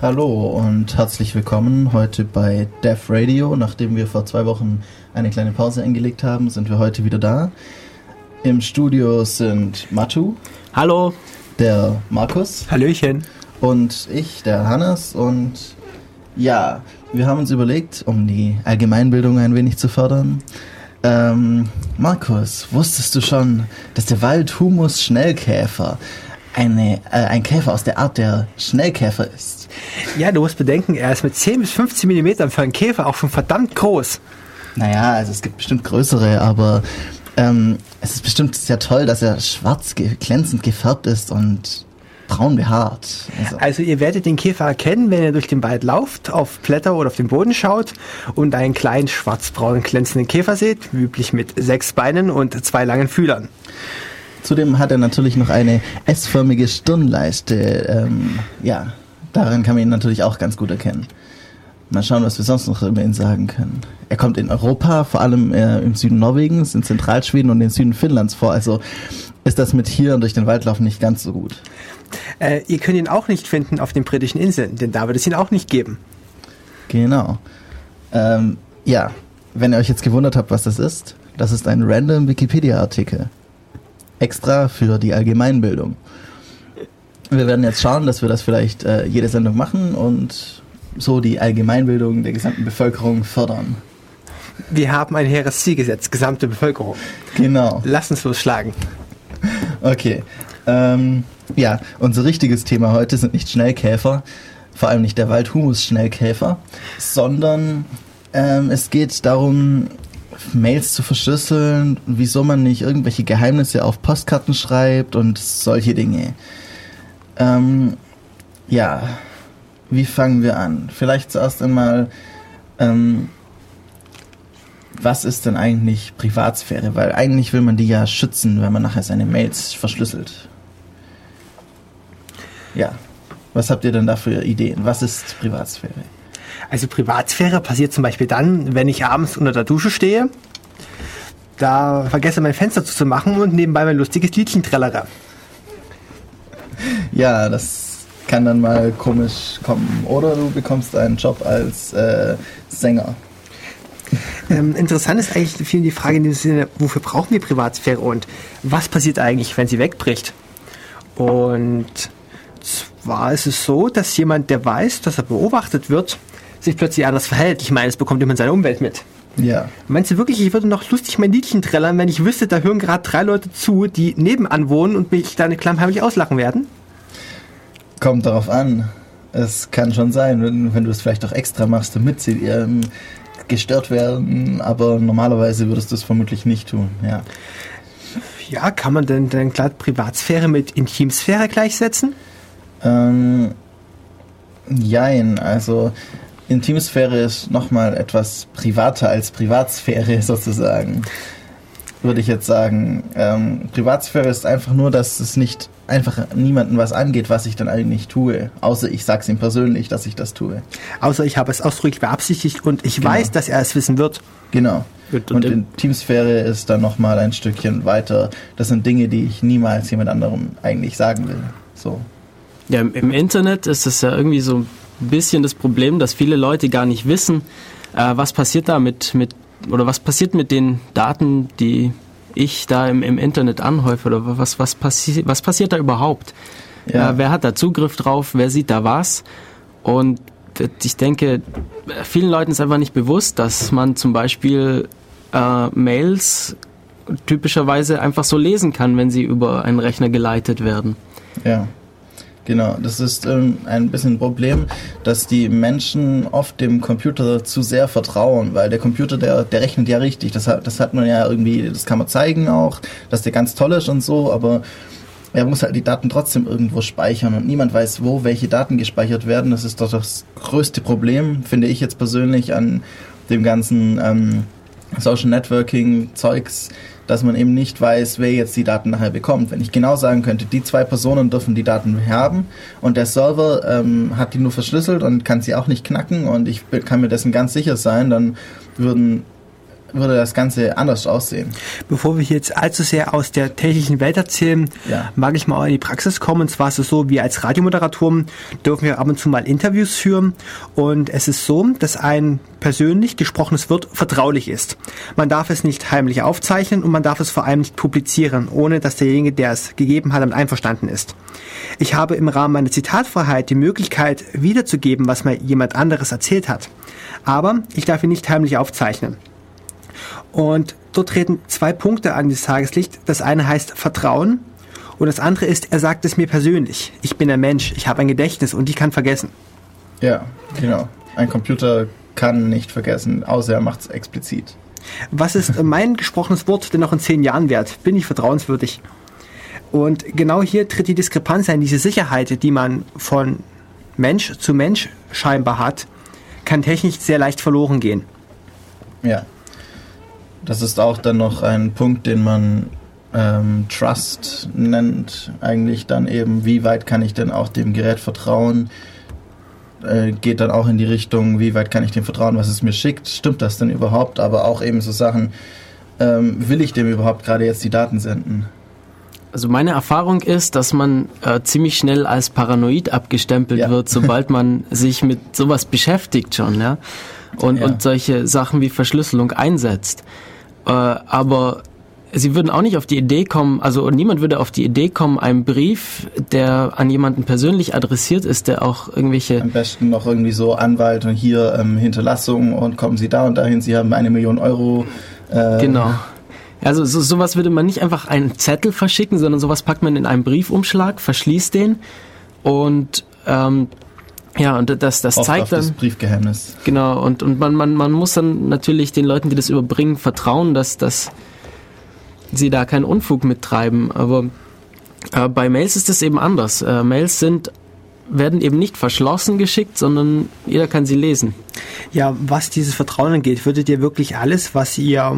Hallo und herzlich willkommen heute bei Dev Radio. Nachdem wir vor zwei Wochen eine kleine Pause eingelegt haben, sind wir heute wieder da. Im Studio sind Matu. Hallo. Der Markus. Hallöchen. Und ich, der Hannes. Und ja, wir haben uns überlegt, um die Allgemeinbildung ein wenig zu fördern. Ähm, Markus, wusstest du schon, dass der Waldhumus-Schnellkäfer eine, äh, ein Käfer aus der Art der Schnellkäfer ist? Ja, du musst bedenken, er ist mit 10 bis 15 Millimetern für einen Käfer auch schon verdammt groß. Naja, also es gibt bestimmt größere, aber ähm, es ist bestimmt sehr toll, dass er schwarz glänzend gefärbt ist und braun behaart. Also. also. ihr werdet den Käfer erkennen, wenn ihr durch den Wald lauft, auf Blätter oder auf den Boden schaut und einen kleinen schwarzbraunen glänzenden Käfer seht, üblich mit sechs Beinen und zwei langen Fühlern. Zudem hat er natürlich noch eine S-förmige Stirnleiste. Ähm, ja, daran kann man ihn natürlich auch ganz gut erkennen. Mal schauen, was wir sonst noch über ihn sagen können. Er kommt in Europa, vor allem äh, im Süden Norwegens, in Zentralschweden und im Süden Finnlands vor. Also ist das mit hier und durch den Wald laufen nicht ganz so gut. Äh, ihr könnt ihn auch nicht finden auf den britischen Inseln, denn da wird es ihn auch nicht geben. Genau. Ähm, ja, wenn ihr euch jetzt gewundert habt, was das ist, das ist ein random Wikipedia-Artikel. Extra für die Allgemeinbildung. Wir werden jetzt schauen, dass wir das vielleicht äh, jede Sendung machen und so die Allgemeinbildung der gesamten Bevölkerung fördern. Wir haben ein hehres Ziel gesetzt, gesamte Bevölkerung. Genau. Lass uns losschlagen. Okay. Ähm, ja, unser richtiges Thema heute sind nicht Schnellkäfer, vor allem nicht der Waldhumus-Schnellkäfer, sondern ähm, es geht darum, Mails zu verschlüsseln, wieso man nicht irgendwelche Geheimnisse auf Postkarten schreibt und solche Dinge. Ähm, ja, wie fangen wir an? Vielleicht zuerst einmal, ähm, was ist denn eigentlich Privatsphäre? Weil eigentlich will man die ja schützen, wenn man nachher seine Mails verschlüsselt. Ja. Was habt ihr denn da für Ideen? Was ist Privatsphäre? Also Privatsphäre passiert zum Beispiel dann, wenn ich abends unter der Dusche stehe, da vergesse mein Fenster zu machen und nebenbei mein lustiges Liedchen trällere. Ja, das kann dann mal komisch kommen. Oder du bekommst einen Job als äh, Sänger. Ähm, interessant ist eigentlich viel die Frage in dem Sinne, wofür brauchen wir Privatsphäre und was passiert eigentlich, wenn sie wegbricht? Und zwar ist es so, dass jemand, der weiß, dass er beobachtet wird, sich plötzlich anders verhält. Ich meine, es bekommt immer seine Umwelt mit. Ja. Meinst du wirklich, ich würde noch lustig mein Liedchen trällern, wenn ich wüsste, da hören gerade drei Leute zu, die nebenan wohnen und mich da klammheimlich auslachen werden? Kommt darauf an. Es kann schon sein, wenn, wenn du es vielleicht auch extra machst, damit sie ähm, gestört werden, aber normalerweise würdest du es vermutlich nicht tun, ja. Ja, kann man denn dann klar Privatsphäre mit Intimsphäre gleichsetzen? Ähm, jein, also Intimsphäre ist nochmal etwas privater als Privatsphäre sozusagen. Würde ich jetzt sagen. Ähm, Privatsphäre ist einfach nur, dass es nicht einfach niemandem was angeht, was ich dann eigentlich tue. Außer ich sag's ihm persönlich, dass ich das tue. Außer ich habe es ausdrücklich beabsichtigt und ich genau. weiß, dass er es wissen wird. Genau. Und, und Intimsphäre ist dann nochmal ein Stückchen weiter. Das sind Dinge, die ich niemals jemand anderem eigentlich sagen will. So. Ja, im Internet ist es ja irgendwie so bisschen das Problem, dass viele Leute gar nicht wissen, äh, was passiert da mit, mit, oder was passiert mit den Daten, die ich da im, im Internet anhäufe, oder was, was, passi was passiert da überhaupt? Ja. Äh, wer hat da Zugriff drauf? Wer sieht da was? Und ich denke, vielen Leuten ist einfach nicht bewusst, dass man zum Beispiel äh, Mails typischerweise einfach so lesen kann, wenn sie über einen Rechner geleitet werden. Ja. Genau, das ist ähm, ein bisschen ein Problem, dass die Menschen oft dem Computer zu sehr vertrauen, weil der Computer, der, der rechnet ja richtig. Das hat, das hat man ja irgendwie, das kann man zeigen auch, dass der ganz toll ist und so, aber er muss halt die Daten trotzdem irgendwo speichern und niemand weiß, wo welche Daten gespeichert werden. Das ist doch das größte Problem, finde ich jetzt persönlich, an dem ganzen ähm, Social Networking Zeugs dass man eben nicht weiß, wer jetzt die Daten nachher bekommt. Wenn ich genau sagen könnte, die zwei Personen dürfen die Daten haben und der Server ähm, hat die nur verschlüsselt und kann sie auch nicht knacken und ich kann mir dessen ganz sicher sein, dann würden würde das Ganze anders aussehen. Bevor wir jetzt allzu sehr aus der technischen Welt erzählen, ja. mag ich mal in die Praxis kommen. Und zwar ist es so, wir als Radiomoderatoren dürfen wir ab und zu mal Interviews führen. Und es ist so, dass ein persönlich gesprochenes Wort vertraulich ist. Man darf es nicht heimlich aufzeichnen und man darf es vor allem nicht publizieren, ohne dass derjenige, der es gegeben hat, damit einverstanden ist. Ich habe im Rahmen meiner Zitatfreiheit die Möglichkeit, wiederzugeben, was mir jemand anderes erzählt hat. Aber ich darf ihn nicht heimlich aufzeichnen. Und dort treten zwei Punkte an das Tageslicht. Das eine heißt Vertrauen und das andere ist, er sagt es mir persönlich. Ich bin ein Mensch, ich habe ein Gedächtnis und ich kann vergessen. Ja, genau. Ein Computer kann nicht vergessen, außer er macht es explizit. Was ist mein gesprochenes Wort denn noch in zehn Jahren wert? Bin ich vertrauenswürdig? Und genau hier tritt die Diskrepanz ein, diese Sicherheit, die man von Mensch zu Mensch scheinbar hat, kann technisch sehr leicht verloren gehen. Ja. Das ist auch dann noch ein Punkt, den man ähm, Trust nennt. Eigentlich dann eben, wie weit kann ich denn auch dem Gerät vertrauen? Äh, geht dann auch in die Richtung, wie weit kann ich dem vertrauen, was es mir schickt? Stimmt das denn überhaupt? Aber auch eben so Sachen, ähm, will ich dem überhaupt gerade jetzt die Daten senden? Also meine Erfahrung ist, dass man äh, ziemlich schnell als paranoid abgestempelt ja. wird, sobald man sich mit sowas beschäftigt schon, ja. Und, ja. und solche Sachen wie Verschlüsselung einsetzt. Äh, aber Sie würden auch nicht auf die Idee kommen, also niemand würde auf die Idee kommen, einen Brief, der an jemanden persönlich adressiert ist, der auch irgendwelche... Am besten noch irgendwie so Anwalt und hier ähm, Hinterlassung und kommen Sie da und dahin, Sie haben eine Million Euro. Äh, genau. Also so, sowas würde man nicht einfach einen Zettel verschicken, sondern sowas packt man in einen Briefumschlag, verschließt den und ähm, ja, und das, das zeigt dann. Das Briefgeheimnis. Genau, und, und man, man, man muss dann natürlich den Leuten, die das überbringen, vertrauen, dass, dass sie da keinen Unfug mittreiben. Aber äh, bei Mails ist es eben anders. Äh, Mails sind werden eben nicht verschlossen geschickt, sondern jeder kann sie lesen. Ja, was dieses Vertrauen angeht, würdet ihr wirklich alles, was ihr,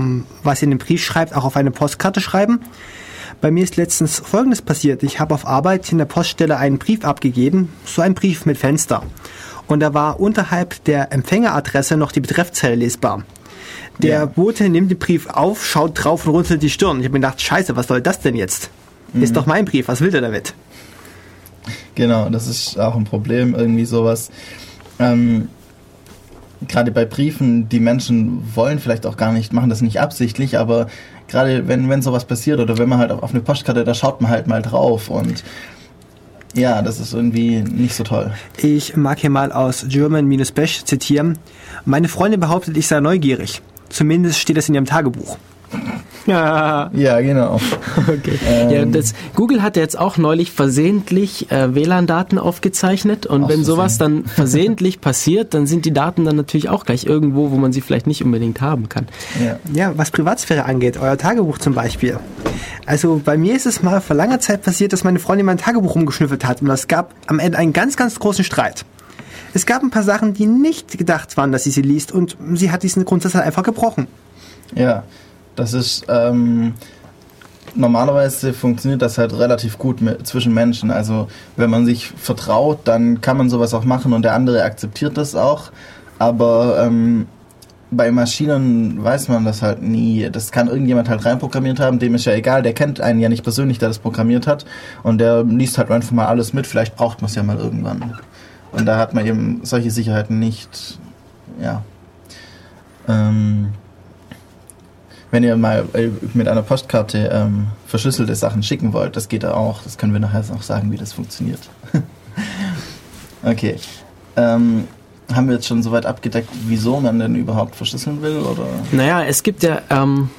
was ihr in den Brief schreibt, auch auf eine Postkarte schreiben? Bei mir ist letztens Folgendes passiert. Ich habe auf Arbeit in der Poststelle einen Brief abgegeben, so ein Brief mit Fenster. Und da war unterhalb der Empfängeradresse noch die Betreffzelle lesbar. Der ja. Bote nimmt den Brief auf, schaut drauf und runzelt die Stirn. Ich habe mir gedacht, scheiße, was soll das denn jetzt? Mhm. Ist doch mein Brief, was will der damit? Genau, das ist auch ein Problem, irgendwie sowas. Ähm, gerade bei Briefen, die Menschen wollen vielleicht auch gar nicht, machen das nicht absichtlich, aber gerade wenn, wenn sowas passiert oder wenn man halt auf eine Postkarte, da schaut man halt mal drauf und ja, das ist irgendwie nicht so toll. Ich mag hier mal aus German-Bash zitieren. Meine Freundin behauptet, ich sei neugierig. Zumindest steht das in ihrem Tagebuch. Ja, ja genau. Okay. Ähm. Ja, das, Google hat jetzt auch neulich versehentlich äh, WLAN-Daten aufgezeichnet und wenn sowas dann versehentlich passiert, dann sind die Daten dann natürlich auch gleich irgendwo, wo man sie vielleicht nicht unbedingt haben kann. Ja, ja was Privatsphäre angeht, euer Tagebuch zum Beispiel. Also bei mir ist es mal vor langer Zeit passiert, dass meine Freundin mein Tagebuch rumgeschnüffelt hat und es gab am Ende einen ganz, ganz großen Streit. Es gab ein paar Sachen, die nicht gedacht waren, dass sie sie liest und sie hat diesen Grundsatz halt einfach gebrochen. Ja, das ist ähm, normalerweise funktioniert das halt relativ gut mit, zwischen Menschen. Also wenn man sich vertraut, dann kann man sowas auch machen und der andere akzeptiert das auch. Aber ähm, bei Maschinen weiß man das halt nie. Das kann irgendjemand halt reinprogrammiert haben, dem ist ja egal, der kennt einen ja nicht persönlich, der das programmiert hat. Und der liest halt einfach mal alles mit, vielleicht braucht man es ja mal irgendwann. Und da hat man eben solche Sicherheiten nicht. Ja. Ähm, wenn ihr mal äh, mit einer Postkarte ähm, verschlüsselte Sachen schicken wollt, das geht auch. Das können wir nachher noch sagen, wie das funktioniert. okay. Ähm, haben wir jetzt schon soweit abgedeckt, wieso man denn überhaupt verschlüsseln will? Oder? Naja, es gibt ja, ähm,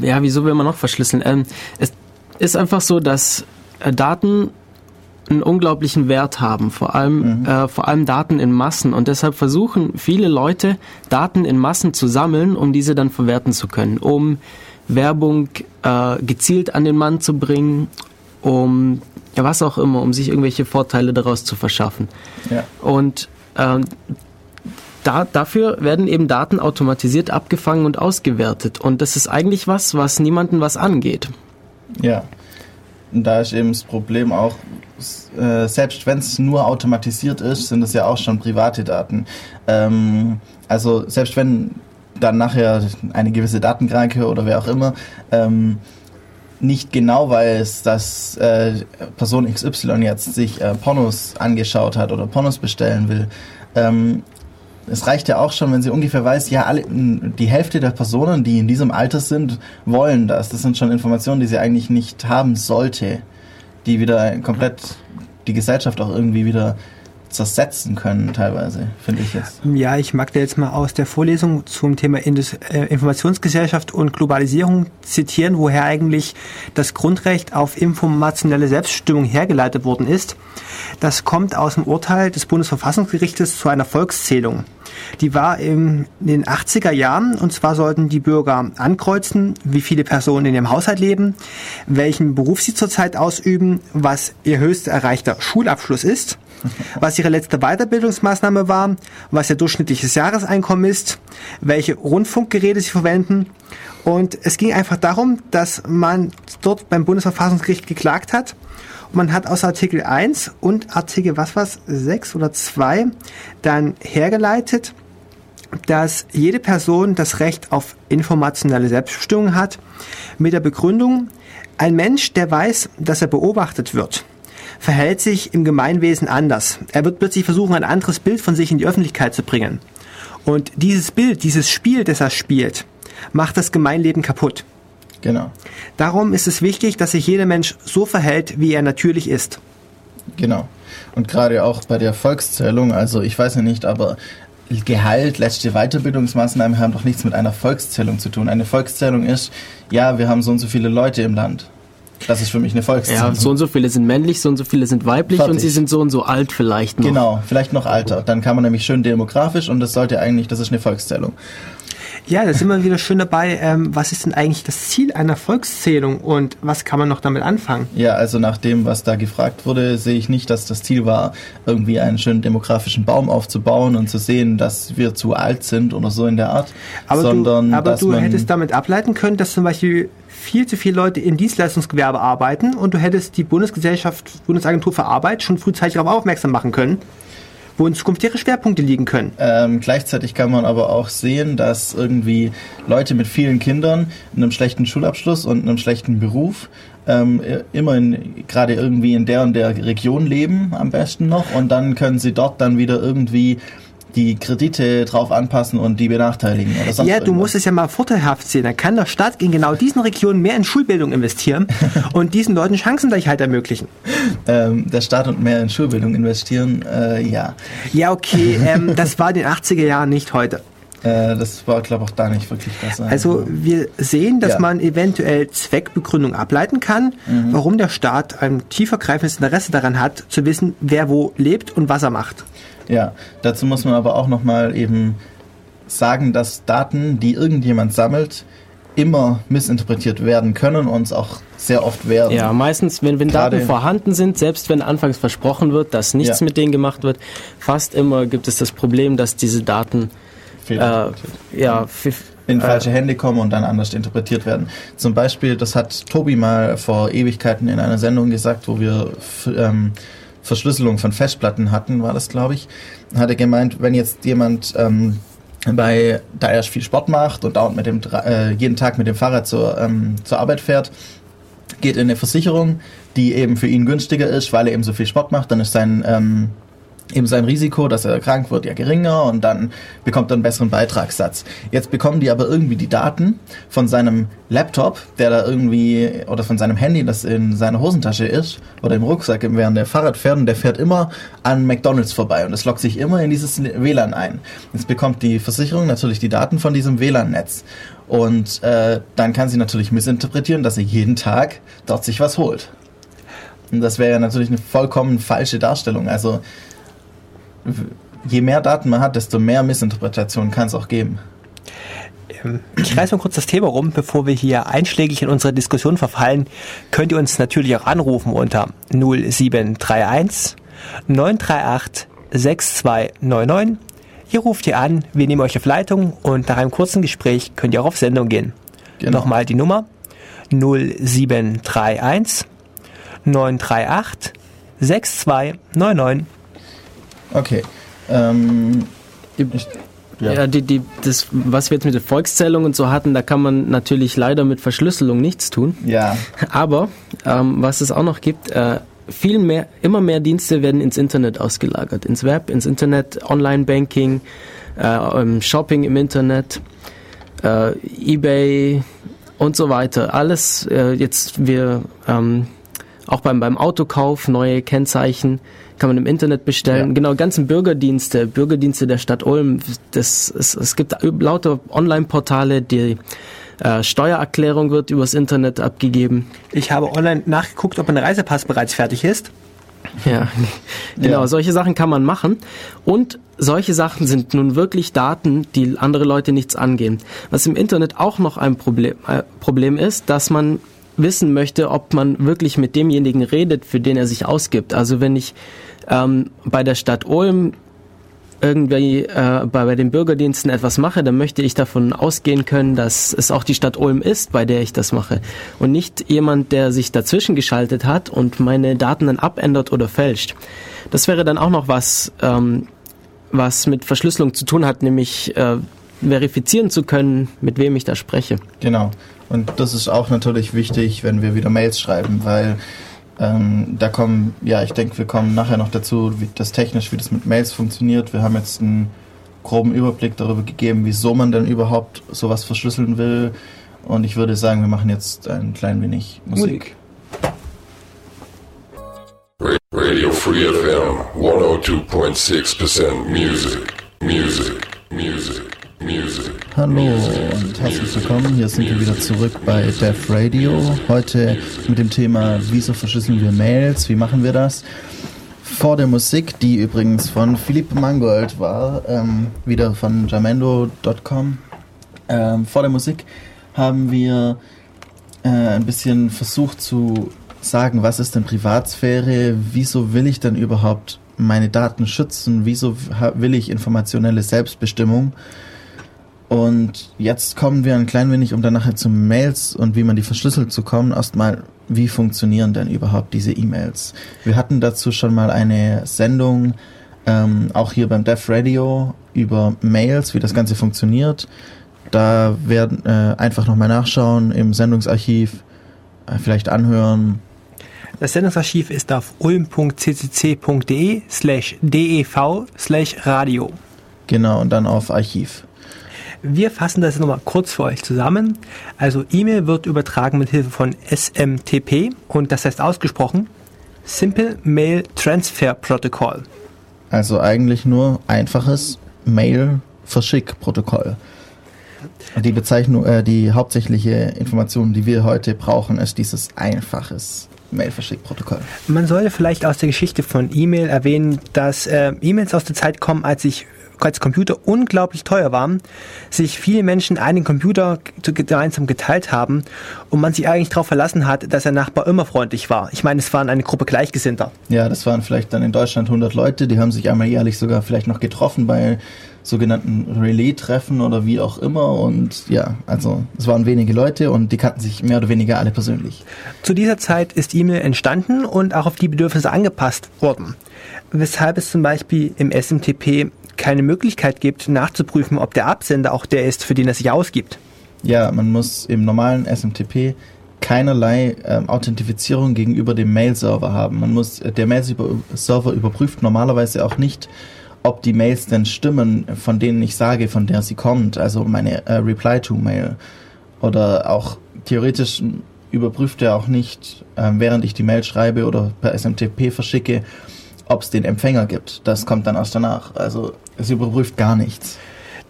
ja, wieso will man noch verschlüsseln? Ähm, es ist einfach so, dass äh, Daten einen unglaublichen Wert haben, vor allem, mhm. äh, vor allem Daten in Massen. Und deshalb versuchen viele Leute, Daten in Massen zu sammeln, um diese dann verwerten zu können, um Werbung äh, gezielt an den Mann zu bringen, um ja, was auch immer, um sich irgendwelche Vorteile daraus zu verschaffen. Ja. Und ähm, da, dafür werden eben Daten automatisiert abgefangen und ausgewertet. Und das ist eigentlich was, was niemanden was angeht. Ja. Und da ist eben das Problem auch, äh, selbst wenn es nur automatisiert ist, sind es ja auch schon private Daten. Ähm, also selbst wenn dann nachher eine gewisse Datenkranke oder wer auch immer ähm, nicht genau weiß, dass äh, Person XY jetzt sich äh, Pornos angeschaut hat oder Pornos bestellen will. Ähm, es reicht ja auch schon, wenn sie ungefähr weiß, ja, alle, die Hälfte der Personen, die in diesem Alter sind, wollen das. Das sind schon Informationen, die sie eigentlich nicht haben sollte, die wieder komplett die Gesellschaft auch irgendwie wieder zersetzen können, teilweise, finde ich jetzt. Ja, ich mag da jetzt mal aus der Vorlesung zum Thema Indus äh, Informationsgesellschaft und Globalisierung zitieren, woher eigentlich das Grundrecht auf informationelle Selbstbestimmung hergeleitet worden ist. Das kommt aus dem Urteil des Bundesverfassungsgerichtes zu einer Volkszählung. Die war in den 80er Jahren und zwar sollten die Bürger ankreuzen, wie viele Personen in ihrem Haushalt leben, welchen Beruf sie zurzeit ausüben, was ihr höchst erreichter Schulabschluss ist was ihre letzte Weiterbildungsmaßnahme war, was ihr durchschnittliches Jahreseinkommen ist, welche Rundfunkgeräte sie verwenden. Und es ging einfach darum, dass man dort beim Bundesverfassungsgericht geklagt hat. Man hat aus Artikel 1 und Artikel was was 6 oder 2 dann hergeleitet, dass jede Person das Recht auf informationelle Selbstbestimmung hat, mit der Begründung, ein Mensch, der weiß, dass er beobachtet wird, verhält sich im Gemeinwesen anders. Er wird plötzlich versuchen, ein anderes Bild von sich in die Öffentlichkeit zu bringen. Und dieses Bild, dieses Spiel, das er spielt, macht das Gemeinleben kaputt. Genau. Darum ist es wichtig, dass sich jeder Mensch so verhält, wie er natürlich ist. Genau. Und gerade auch bei der Volkszählung, also ich weiß ja nicht, aber Gehalt, letzte Weiterbildungsmaßnahmen haben doch nichts mit einer Volkszählung zu tun. Eine Volkszählung ist, ja, wir haben so und so viele Leute im Land. Das ist für mich eine Volkszählung. Ja, so und so viele sind männlich, so und so viele sind weiblich Fertig. und sie sind so und so alt vielleicht noch. Genau, vielleicht noch alter. Dann kann man nämlich schön demografisch und das sollte eigentlich, das ist eine Volkszählung. Ja, da sind wir wieder schön dabei. Ähm, was ist denn eigentlich das Ziel einer Volkszählung und was kann man noch damit anfangen? Ja, also nach dem, was da gefragt wurde, sehe ich nicht, dass das Ziel war, irgendwie einen schönen demografischen Baum aufzubauen und zu sehen, dass wir zu alt sind oder so in der Art. Aber sondern, du, aber du hättest damit ableiten können, dass zum Beispiel viel zu viele Leute im Dienstleistungsgewerbe arbeiten und du hättest die Bundesgesellschaft, Bundesagentur für Arbeit schon frühzeitig darauf aufmerksam machen können, wo in Zukunft ihre Schwerpunkte liegen können. Ähm, gleichzeitig kann man aber auch sehen, dass irgendwie Leute mit vielen Kindern, einem schlechten Schulabschluss und einem schlechten Beruf ähm, immer gerade irgendwie in der und der Region leben, am besten noch, und dann können sie dort dann wieder irgendwie die Kredite drauf anpassen und die benachteiligen. Ja, du irgendwas. musst es ja mal vorteilhaft sehen. Dann kann der Staat in genau diesen Regionen mehr in Schulbildung investieren und diesen Leuten Chancengleichheit ermöglichen. Ähm, der Staat und mehr in Schulbildung investieren, äh, ja. Ja, okay, ähm, das war in den 80er Jahren nicht heute. Äh, das war, glaube ich, auch da nicht wirklich das. Also wir sehen, dass ja. man eventuell Zweckbegründung ableiten kann, mhm. warum der Staat ein tiefergreifendes Interesse daran hat, zu wissen, wer wo lebt und was er macht. Ja, dazu muss man aber auch nochmal eben sagen, dass Daten, die irgendjemand sammelt, immer missinterpretiert werden können und es auch sehr oft werden. Ja, meistens, wenn, wenn Daten vorhanden sind, selbst wenn anfangs versprochen wird, dass nichts ja. mit denen gemacht wird, fast immer gibt es das Problem, dass diese Daten äh, ja, in falsche Hände kommen und dann anders interpretiert werden. Zum Beispiel, das hat Tobi mal vor Ewigkeiten in einer Sendung gesagt, wo wir ähm, Verschlüsselung von Festplatten hatten, war das, glaube ich, hat er gemeint, wenn jetzt jemand ähm, bei, da er viel Sport macht und dauernd mit dem, äh, jeden Tag mit dem Fahrrad zur, ähm, zur Arbeit fährt, geht in eine Versicherung, die eben für ihn günstiger ist, weil er eben so viel Sport macht, dann ist sein ähm, eben sein Risiko, dass er krank wird, ja geringer und dann bekommt er einen besseren Beitragssatz. Jetzt bekommen die aber irgendwie die Daten von seinem Laptop, der da irgendwie, oder von seinem Handy, das in seiner Hosentasche ist, oder im Rucksack, während der Fahrrad fährt und der fährt immer an McDonalds vorbei und es lockt sich immer in dieses WLAN ein. Jetzt bekommt die Versicherung natürlich die Daten von diesem WLAN-Netz. Und äh, dann kann sie natürlich missinterpretieren, dass er jeden Tag dort sich was holt. Und das wäre ja natürlich eine vollkommen falsche Darstellung. Also je mehr Daten man hat, desto mehr Missinterpretationen kann es auch geben. Ähm, ich reiße mal kurz das Thema rum, bevor wir hier einschlägig in unsere Diskussion verfallen. Könnt ihr uns natürlich auch anrufen unter 0731 938 6299. Ihr ruft hier an, wir nehmen euch auf Leitung und nach einem kurzen Gespräch könnt ihr auch auf Sendung gehen. Genau. Nochmal die Nummer 0731 938 6299. Okay. Ähm, ja, ja die, die, das, was wir jetzt mit der Volkszählung und so hatten, da kann man natürlich leider mit Verschlüsselung nichts tun. Ja. Aber ähm, was es auch noch gibt, äh, viel mehr, immer mehr Dienste werden ins Internet ausgelagert, ins Web, ins Internet, Online-Banking, äh, Shopping im Internet, äh, eBay und so weiter. Alles äh, jetzt wir ähm, auch beim beim Autokauf neue Kennzeichen kann man im Internet bestellen. Ja. Genau, ganzen Bürgerdienste, Bürgerdienste der Stadt Ulm. Das, es, es gibt lauter Online-Portale, die äh, Steuererklärung wird übers Internet abgegeben. Ich habe online nachgeguckt, ob mein Reisepass bereits fertig ist. Ja, genau, ja. solche Sachen kann man machen. Und solche Sachen sind nun wirklich Daten, die andere Leute nichts angehen. Was im Internet auch noch ein Problem, äh, Problem ist, dass man wissen möchte, ob man wirklich mit demjenigen redet, für den er sich ausgibt. Also wenn ich ähm, bei der Stadt Ulm irgendwie äh, bei, bei den Bürgerdiensten etwas mache, dann möchte ich davon ausgehen können, dass es auch die Stadt Ulm ist, bei der ich das mache. Und nicht jemand, der sich dazwischen geschaltet hat und meine Daten dann abändert oder fälscht. Das wäre dann auch noch was, ähm, was mit Verschlüsselung zu tun hat, nämlich äh, verifizieren zu können, mit wem ich da spreche. Genau. Und das ist auch natürlich wichtig, wenn wir wieder Mails schreiben, weil ähm, da kommen, ja, ich denke, wir kommen nachher noch dazu, wie das technisch, wie das mit Mails funktioniert. Wir haben jetzt einen groben Überblick darüber gegeben, wieso man denn überhaupt sowas verschlüsseln will. Und ich würde sagen, wir machen jetzt ein klein wenig Musik. Radio Free FM 102.6% Music, Music, Music. Hallo und herzlich willkommen. Hier sind wir wieder zurück bei Dev Radio. Heute mit dem Thema, wieso verschlüsseln wir Mails? Wie machen wir das? Vor der Musik, die übrigens von Philipp Mangold war, ähm, wieder von jamendo.com. Ähm, vor der Musik haben wir äh, ein bisschen versucht zu sagen, was ist denn Privatsphäre? Wieso will ich denn überhaupt meine Daten schützen? Wieso will ich informationelle Selbstbestimmung? Und jetzt kommen wir ein klein wenig, um dann nachher zu Mails und wie man die verschlüsselt zu kommen, erstmal, wie funktionieren denn überhaupt diese E-Mails? Wir hatten dazu schon mal eine Sendung, ähm, auch hier beim Dev Radio, über Mails, wie das Ganze funktioniert. Da werden äh, einfach nochmal nachschauen im Sendungsarchiv, äh, vielleicht anhören. Das Sendungsarchiv ist auf ulm.ccc.de slash dev slash radio. Genau, und dann auf Archiv. Wir fassen das nochmal kurz für euch zusammen. Also E-Mail wird übertragen mit Hilfe von SMTP und das heißt ausgesprochen Simple Mail Transfer Protocol. Also eigentlich nur einfaches Mail-Verschick-Protokoll. Die Bezeichnung, äh, die hauptsächliche Information, die wir heute brauchen, ist dieses einfaches Mail-Verschick-Protokoll. Man sollte vielleicht aus der Geschichte von E-Mail erwähnen, dass äh, E-Mails aus der Zeit kommen, als sich als Computer unglaublich teuer waren, sich viele Menschen einen Computer gemeinsam geteilt haben und man sich eigentlich darauf verlassen hat, dass der Nachbar immer freundlich war. Ich meine, es waren eine Gruppe Gleichgesinnter. Ja, das waren vielleicht dann in Deutschland 100 Leute, die haben sich einmal jährlich sogar vielleicht noch getroffen bei sogenannten Relais-Treffen oder wie auch immer. Und ja, also es waren wenige Leute und die kannten sich mehr oder weniger alle persönlich. Zu dieser Zeit ist E-Mail entstanden und auch auf die Bedürfnisse angepasst worden. Weshalb es zum Beispiel im SMTP keine Möglichkeit gibt, nachzuprüfen, ob der Absender auch der ist, für den er sich ausgibt. Ja, man muss im normalen SMTP keinerlei ähm, Authentifizierung gegenüber dem Mail-Server haben. Man muss, äh, der Mail-Server überprüft normalerweise auch nicht, ob die Mails denn stimmen, von denen ich sage, von der sie kommt, also meine äh, Reply-to-Mail. Oder auch theoretisch überprüft er auch nicht, äh, während ich die Mail schreibe oder per SMTP verschicke, ob es den Empfänger gibt. Das kommt dann erst danach. Also es überprüft gar nichts.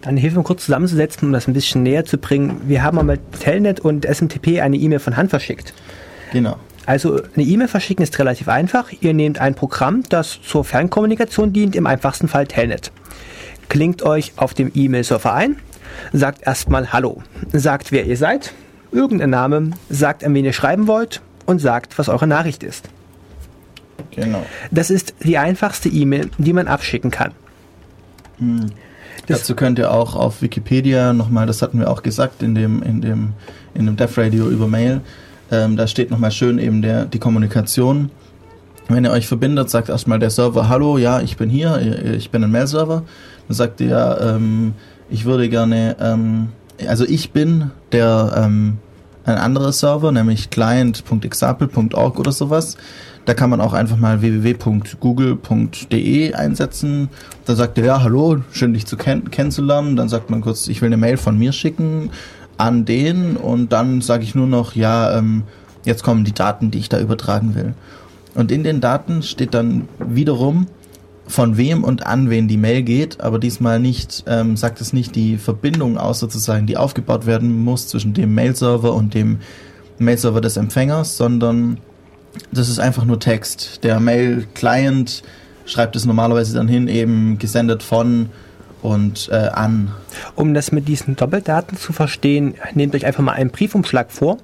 Dann hilf mir kurz zusammenzusetzen, um das ein bisschen näher zu bringen. Wir haben einmal Telnet und SMTP eine E-Mail von Hand verschickt. Genau. Also eine E-Mail verschicken ist relativ einfach. Ihr nehmt ein Programm, das zur Fernkommunikation dient, im einfachsten Fall Telnet. Klingt euch auf dem E-Mail-Server ein, sagt erstmal Hallo, sagt wer ihr seid, irgendein Name, sagt an wen ihr schreiben wollt und sagt, was eure Nachricht ist. Genau. Das ist die einfachste E-Mail, die man abschicken kann. Dazu könnt ihr auch auf Wikipedia nochmal, das hatten wir auch gesagt in dem, in dem, in dem Dev Radio über Mail, ähm, da steht nochmal schön eben der, die Kommunikation Wenn ihr euch verbindet, sagt erstmal der Server, hallo, ja, ich bin hier, ich bin ein Mail-Server. Dann sagt ihr, ähm, ich würde gerne, ähm, also ich bin der ähm, ein anderer Server, nämlich client.example.org oder sowas. Da kann man auch einfach mal www.google.de einsetzen. Da sagt er, ja, hallo, schön dich zu kenn kennenzulernen. Dann sagt man kurz, ich will eine Mail von mir schicken an den und dann sage ich nur noch, ja, ähm, jetzt kommen die Daten, die ich da übertragen will. Und in den Daten steht dann wiederum, von wem und an wen die Mail geht, aber diesmal nicht, ähm, sagt es nicht die Verbindung aus sozusagen, die aufgebaut werden muss zwischen dem Mail-Server und dem Mail-Server des Empfängers, sondern das ist einfach nur Text. Der Mail-Client schreibt es normalerweise dann hin, eben gesendet von und äh, an. Um das mit diesen Doppeldaten zu verstehen, nehmt euch einfach mal einen Briefumschlag vor.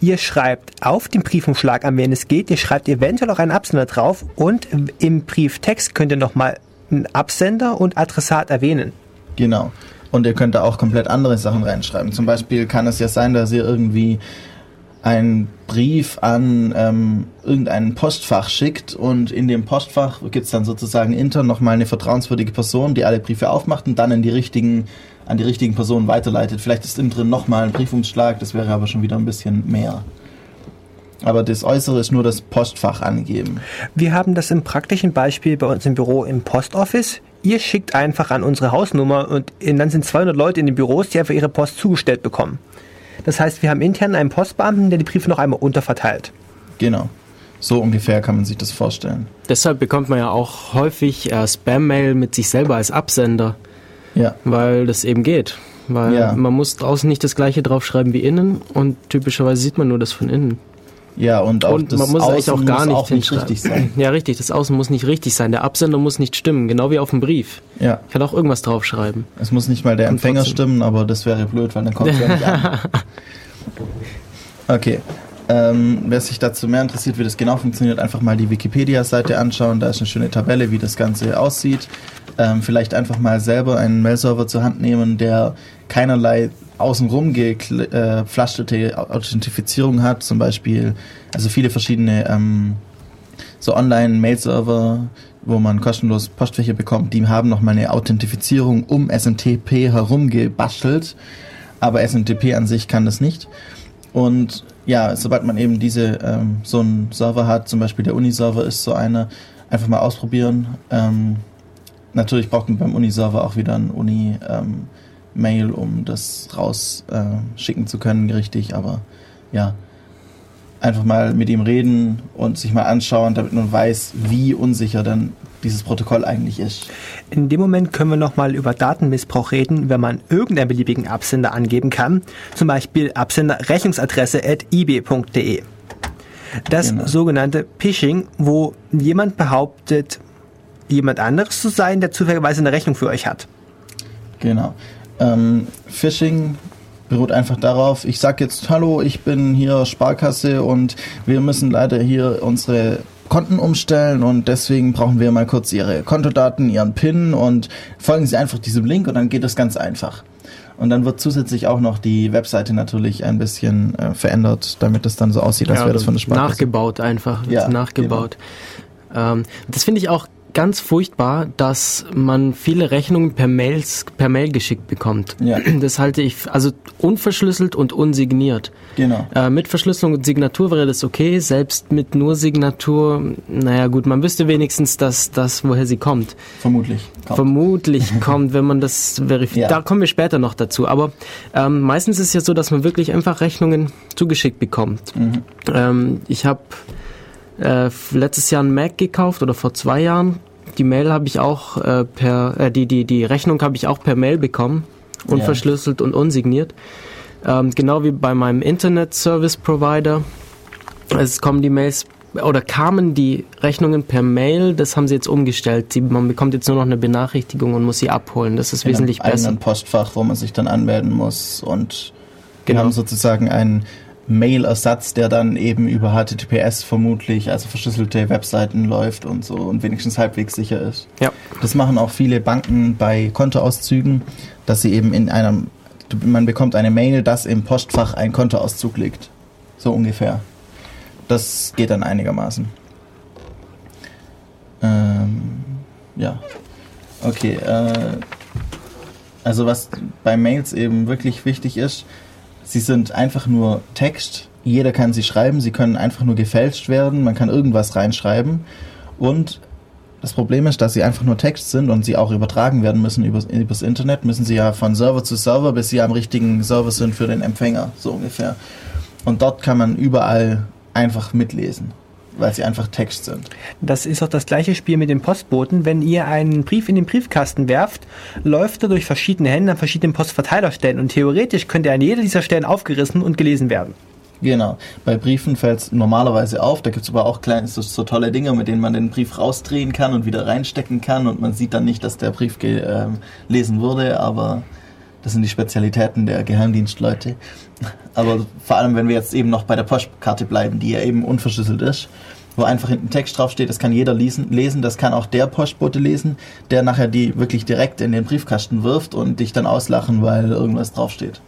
Ihr schreibt auf dem Briefumschlag, an wen es geht, ihr schreibt eventuell auch einen Absender drauf und im Brieftext könnt ihr nochmal einen Absender und Adressat erwähnen. Genau. Und ihr könnt da auch komplett andere Sachen reinschreiben. Zum Beispiel kann es ja sein, dass ihr irgendwie einen Brief an ähm, irgendein Postfach schickt und in dem Postfach gibt es dann sozusagen intern nochmal eine vertrauenswürdige Person, die alle Briefe aufmacht und dann in die richtigen, an die richtigen Personen weiterleitet. Vielleicht ist innen drin nochmal ein Briefumschlag, das wäre aber schon wieder ein bisschen mehr. Aber das Äußere ist nur das Postfach angegeben. Wir haben das im praktischen Beispiel bei uns im Büro im Postoffice. Ihr schickt einfach an unsere Hausnummer und dann sind 200 Leute in den Büros, die einfach ihre Post zugestellt bekommen. Das heißt, wir haben intern einen Postbeamten, der die Briefe noch einmal unterverteilt. Genau. So ungefähr kann man sich das vorstellen. Deshalb bekommt man ja auch häufig äh, Spam-Mail mit sich selber als Absender. Ja. Weil das eben geht. Weil ja. man muss draußen nicht das gleiche draufschreiben wie innen und typischerweise sieht man nur das von innen. Ja, und auch und das man muss Außen eigentlich auch gar nicht, auch nicht richtig sein. Ja, richtig. Das Außen muss nicht richtig sein. Der Absender muss nicht stimmen, genau wie auf dem Brief. Ja. Ich kann auch irgendwas draufschreiben. Es muss nicht mal der Empfänger stimmen, aber das wäre blöd, weil dann kommt es ja nicht an. Okay. Ähm, wer sich dazu mehr interessiert, wie das genau funktioniert, einfach mal die Wikipedia-Seite anschauen. Da ist eine schöne Tabelle, wie das Ganze aussieht. Ähm, vielleicht einfach mal selber einen Mail-Server zur Hand nehmen, der keinerlei außenrum geflashtete äh, Authentifizierung hat. Zum Beispiel, also viele verschiedene ähm, so Online-Mail-Server, wo man kostenlos Postfächer bekommt, die haben nochmal eine Authentifizierung um SMTP herum gebastelt. Aber SMTP an sich kann das nicht. Und ja, sobald man eben diese ähm, so einen Server hat, zum Beispiel der Uni-Server ist so einer, einfach mal ausprobieren. Ähm, natürlich braucht man beim Uni-Server auch wieder ein Uni-Mail, ähm, um das rausschicken äh, zu können, richtig, aber ja, einfach mal mit ihm reden und sich mal anschauen, damit man weiß, wie unsicher dann dieses Protokoll eigentlich ist. In dem Moment können wir nochmal über Datenmissbrauch reden, wenn man irgendeinen beliebigen Absender angeben kann, zum Beispiel Absender Rechnungsadresse at ib.de. Das genau. sogenannte Phishing, wo jemand behauptet, jemand anderes zu sein, der zufälligerweise eine Rechnung für euch hat. Genau. Ähm, Phishing beruht einfach darauf, ich sage jetzt, hallo, ich bin hier Sparkasse und wir müssen leider hier unsere Konten umstellen und deswegen brauchen wir mal kurz Ihre Kontodaten, Ihren PIN und folgen Sie einfach diesem Link und dann geht das ganz einfach. Und dann wird zusätzlich auch noch die Webseite natürlich ein bisschen äh, verändert, damit es dann so aussieht, als ja, wäre das von der Sparkasse. Nachgebaut einfach, ja, nachgebaut. Genau. Ähm, das finde ich auch ganz furchtbar, dass man viele Rechnungen per, Mails, per Mail geschickt bekommt. Ja. Das halte ich, also unverschlüsselt und unsigniert. Genau. Äh, mit Verschlüsselung und Signatur wäre das okay, selbst mit nur Signatur, naja gut, man wüsste wenigstens, dass das, woher sie kommt. Vermutlich. Kommt. Vermutlich kommt, wenn man das verifiziert. Ja. Da kommen wir später noch dazu. Aber ähm, meistens ist es ja so, dass man wirklich einfach Rechnungen zugeschickt bekommt. Mhm. Ähm, ich habe äh, letztes Jahr ein Mac gekauft oder vor zwei Jahren. Die Mail habe ich auch äh, per, äh, die, die, die Rechnung habe ich auch per Mail bekommen, unverschlüsselt ja. und unsigniert. Ähm, genau wie bei meinem Internet Service Provider. Es kommen die Mails oder kamen die Rechnungen per Mail, das haben sie jetzt umgestellt. Sie, man bekommt jetzt nur noch eine Benachrichtigung und muss sie abholen. Das ist In wesentlich einem besser. Ein Postfach, wo man sich dann anmelden muss und genau. haben sozusagen einen Mail-Ersatz, der dann eben über HTTPS vermutlich, also verschlüsselte Webseiten läuft und so und wenigstens halbwegs sicher ist. Ja. Das machen auch viele Banken bei Kontoauszügen, dass sie eben in einem, man bekommt eine Mail, dass im Postfach ein Kontoauszug liegt. So ungefähr. Das geht dann einigermaßen. Ja. Okay, äh, also was bei Mails eben wirklich wichtig ist, sie sind einfach nur Text. Jeder kann sie schreiben, sie können einfach nur gefälscht werden, man kann irgendwas reinschreiben. Und das Problem ist, dass sie einfach nur Text sind und sie auch übertragen werden müssen übers, übers Internet, müssen sie ja von Server zu Server, bis sie am richtigen Server sind für den Empfänger, so ungefähr. Und dort kann man überall einfach mitlesen weil sie einfach Text sind. Das ist auch das gleiche Spiel mit dem Postboten. Wenn ihr einen Brief in den Briefkasten werft, läuft er durch verschiedene Hände an verschiedenen Postverteilerstellen und theoretisch könnte er an jeder dieser Stellen aufgerissen und gelesen werden. Genau. Bei Briefen fällt es normalerweise auf. Da gibt es aber auch kleine, so, so, tolle Dinge, mit denen man den Brief rausdrehen kann und wieder reinstecken kann und man sieht dann nicht, dass der Brief gelesen äh, wurde, aber das sind die Spezialitäten der Geheimdienstleute. Aber vor allem, wenn wir jetzt eben noch bei der Postkarte bleiben, die ja eben unverschlüsselt ist, wo einfach hinten Text draufsteht, das kann jeder lesen, das kann auch der Postbote lesen, der nachher die wirklich direkt in den Briefkasten wirft und dich dann auslachen, weil irgendwas draufsteht.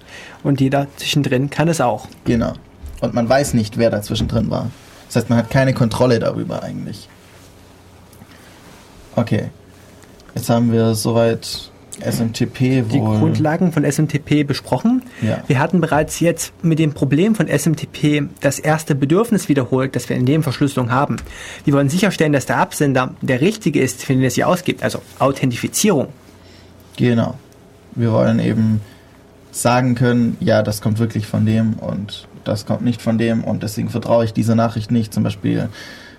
Und jeder zwischendrin kann es auch. Genau. Und man weiß nicht, wer da zwischendrin war. Das heißt, man hat keine Kontrolle darüber eigentlich. Okay. Jetzt haben wir soweit SMTP die Grundlagen von SMTP besprochen. Ja. Wir hatten bereits jetzt mit dem Problem von SMTP das erste Bedürfnis wiederholt, das wir in dem Verschlüsselung haben. Wir wollen sicherstellen, dass der Absender der richtige ist, für den es sie ausgibt, also Authentifizierung. Genau. Wir wollen eben sagen können, ja, das kommt wirklich von dem und das kommt nicht von dem und deswegen vertraue ich dieser Nachricht nicht. Zum Beispiel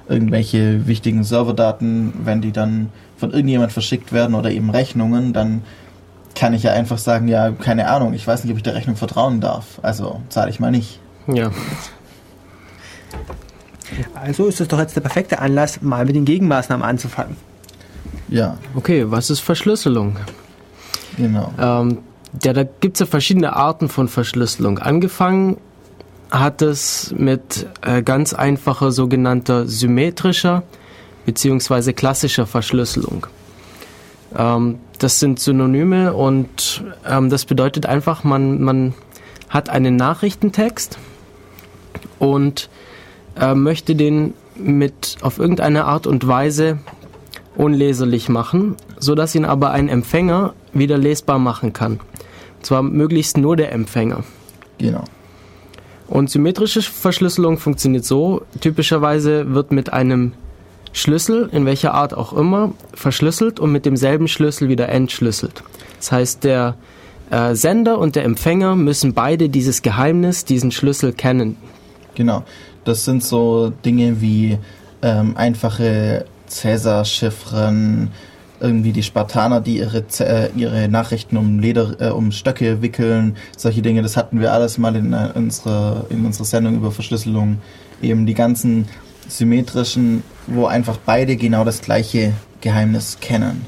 irgendwelche wichtigen Serverdaten, wenn die dann von irgendjemand verschickt werden oder eben Rechnungen, dann kann ich ja einfach sagen, ja, keine Ahnung, ich weiß nicht, ob ich der Rechnung vertrauen darf. Also zahle ich mal nicht. Ja. Also ist es doch jetzt der perfekte Anlass, mal mit den Gegenmaßnahmen anzufangen. Ja. Okay, was ist Verschlüsselung? Genau. Ähm, ja, da gibt es ja verschiedene Arten von Verschlüsselung. Angefangen hat es mit äh, ganz einfacher sogenannter symmetrischer beziehungsweise klassischer Verschlüsselung. Ähm, das sind Synonyme und ähm, das bedeutet einfach, man, man hat einen Nachrichtentext und äh, möchte den mit auf irgendeine Art und Weise unleserlich machen, sodass ihn aber ein Empfänger wieder lesbar machen kann. Und zwar möglichst nur der Empfänger. Genau. Und symmetrische Verschlüsselung funktioniert so, typischerweise wird mit einem Schlüssel, in welcher Art auch immer, verschlüsselt und mit demselben Schlüssel wieder entschlüsselt. Das heißt, der äh, Sender und der Empfänger müssen beide dieses Geheimnis, diesen Schlüssel kennen. Genau. Das sind so Dinge wie ähm, einfache Cäsar-Chiffren, irgendwie die Spartaner, die ihre, äh, ihre Nachrichten um Leder, äh, um Stöcke wickeln, solche Dinge, das hatten wir alles mal in, äh, unserer, in unserer Sendung über Verschlüsselung. Eben die ganzen symmetrischen, wo einfach beide genau das gleiche Geheimnis kennen.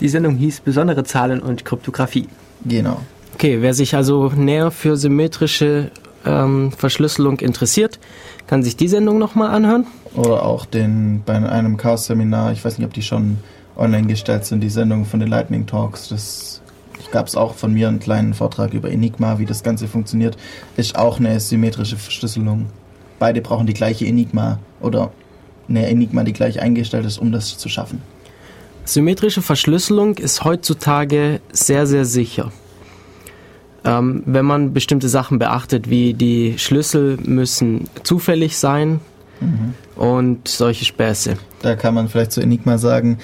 Die Sendung hieß Besondere Zahlen und Kryptographie. Genau. Okay, wer sich also näher für symmetrische ähm, Verschlüsselung interessiert, kann sich die Sendung nochmal anhören. Oder auch den bei einem Chaos-Seminar, ich weiß nicht, ob die schon online gestellt sind, die Sendung von den Lightning Talks. Das gab es auch von mir einen kleinen Vortrag über Enigma, wie das Ganze funktioniert. Ist auch eine symmetrische Verschlüsselung beide brauchen die gleiche Enigma oder eine Enigma, die gleich eingestellt ist, um das zu schaffen. Symmetrische Verschlüsselung ist heutzutage sehr, sehr sicher. Ähm, wenn man bestimmte Sachen beachtet, wie die Schlüssel müssen zufällig sein mhm. und solche Späße. Da kann man vielleicht zu Enigma sagen,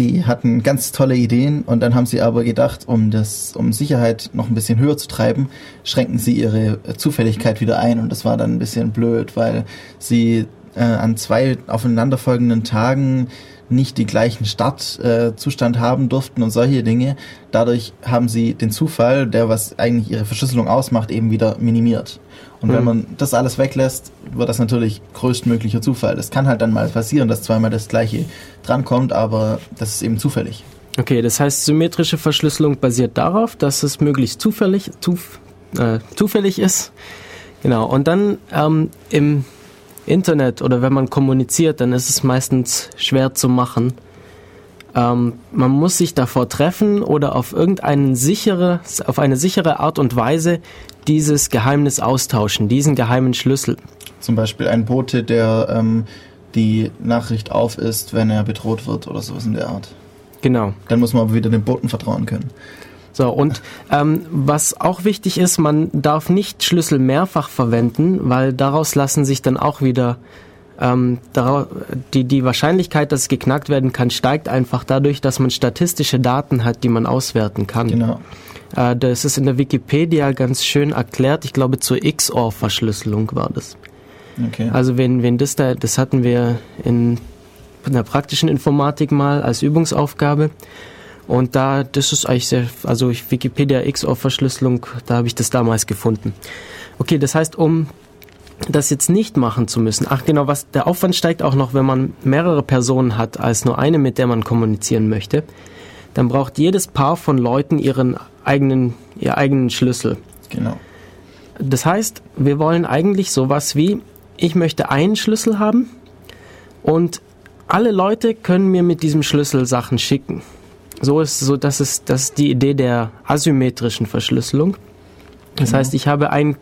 die hatten ganz tolle Ideen und dann haben sie aber gedacht, um das, um Sicherheit noch ein bisschen höher zu treiben, schränken sie ihre Zufälligkeit wieder ein und das war dann ein bisschen blöd, weil sie äh, an zwei aufeinanderfolgenden Tagen nicht die gleichen Startzustand äh, haben durften und solche Dinge. Dadurch haben sie den Zufall, der was eigentlich ihre Verschlüsselung ausmacht, eben wieder minimiert. Und mhm. wenn man das alles weglässt, wird das natürlich größtmöglicher Zufall. Das kann halt dann mal passieren, dass zweimal das gleiche drankommt, aber das ist eben zufällig. Okay, das heißt, symmetrische Verschlüsselung basiert darauf, dass es möglichst zufällig, zuf, äh, zufällig ist. Genau. Und dann ähm, im Internet oder wenn man kommuniziert, dann ist es meistens schwer zu machen. Ähm, man muss sich davor treffen oder auf irgendeine sichere, auf eine sichere Art und Weise dieses Geheimnis austauschen, diesen geheimen Schlüssel. Zum Beispiel ein Bote, der ähm, die Nachricht auf ist, wenn er bedroht wird oder sowas in der Art. Genau. Dann muss man aber wieder dem Boten vertrauen können. So, und ähm, was auch wichtig ist, man darf nicht Schlüssel mehrfach verwenden, weil daraus lassen sich dann auch wieder ähm, die, die Wahrscheinlichkeit, dass es geknackt werden kann, steigt einfach dadurch, dass man statistische Daten hat, die man auswerten kann. Genau. Äh, das ist in der Wikipedia ganz schön erklärt. Ich glaube, zur XOR-Verschlüsselung war das. Okay. Also wenn, wenn das da, das hatten wir in, in der praktischen Informatik mal als Übungsaufgabe. Und da, das ist eigentlich sehr, also Wikipedia XOR-Verschlüsselung, da habe ich das damals gefunden. Okay, das heißt, um das jetzt nicht machen zu müssen. Ach genau, was der Aufwand steigt auch noch, wenn man mehrere Personen hat als nur eine, mit der man kommunizieren möchte. Dann braucht jedes Paar von Leuten ihren eigenen, ihr eigenen Schlüssel. Genau. Das heißt, wir wollen eigentlich sowas wie, ich möchte einen Schlüssel haben und alle Leute können mir mit diesem Schlüssel Sachen schicken. So ist so, das ist, das ist die Idee der asymmetrischen Verschlüsselung. Das Genau. heißt, ich habe ein,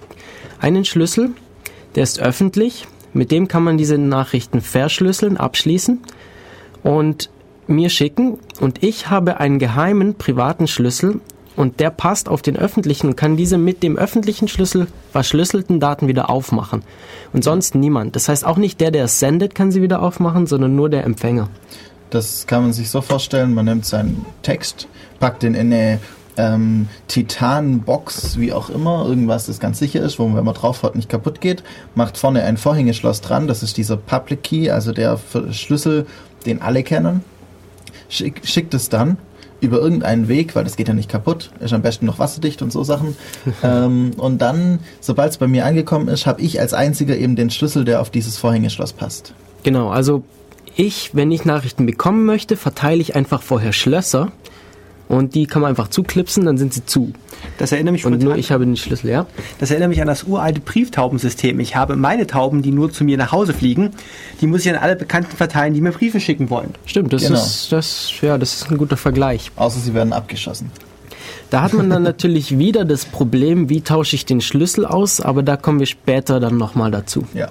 einen Schlüssel, der ist öffentlich, mit dem kann man diese Nachrichten verschlüsseln, abschließen und mir schicken und ich habe einen geheimen privaten Schlüssel und der passt auf den öffentlichen und kann diese mit dem öffentlichen Schlüssel verschlüsselten Daten wieder aufmachen. Und sonst niemand. Das heißt auch nicht der, der es sendet, kann sie wieder aufmachen, sondern nur der Empfänger. Das kann man sich so vorstellen, man nimmt seinen Text, packt ihn in eine ähm, Titanbox, wie auch immer, irgendwas, das ganz sicher ist, wo man, wenn man draufhaut, nicht kaputt geht, macht vorne ein Vorhängeschloss dran, das ist dieser Public Key, also der Schlüssel, den alle kennen, Schick, schickt es dann über irgendeinen Weg, weil das geht ja nicht kaputt, ist am besten noch wasserdicht und so Sachen. ähm, und dann, sobald es bei mir angekommen ist, habe ich als einziger eben den Schlüssel, der auf dieses Vorhängeschloss passt. Genau, also ich, wenn ich Nachrichten bekommen möchte, verteile ich einfach vorher Schlösser und die kann man einfach zuklipsen, dann sind sie zu. Das erinnert mich Und nur ich habe den Schlüssel, ja? Das erinnert mich an das uralte Brieftaubensystem. Ich habe meine Tauben, die nur zu mir nach Hause fliegen, die muss ich an alle Bekannten verteilen, die mir Briefe schicken wollen. Stimmt, das Genau. ist das, ja, das ist ein guter Vergleich. Außer sie werden abgeschossen. Da hat man dann natürlich wieder das Problem, wie tausche ich den Schlüssel aus, aber da kommen wir später dann nochmal dazu. Ja.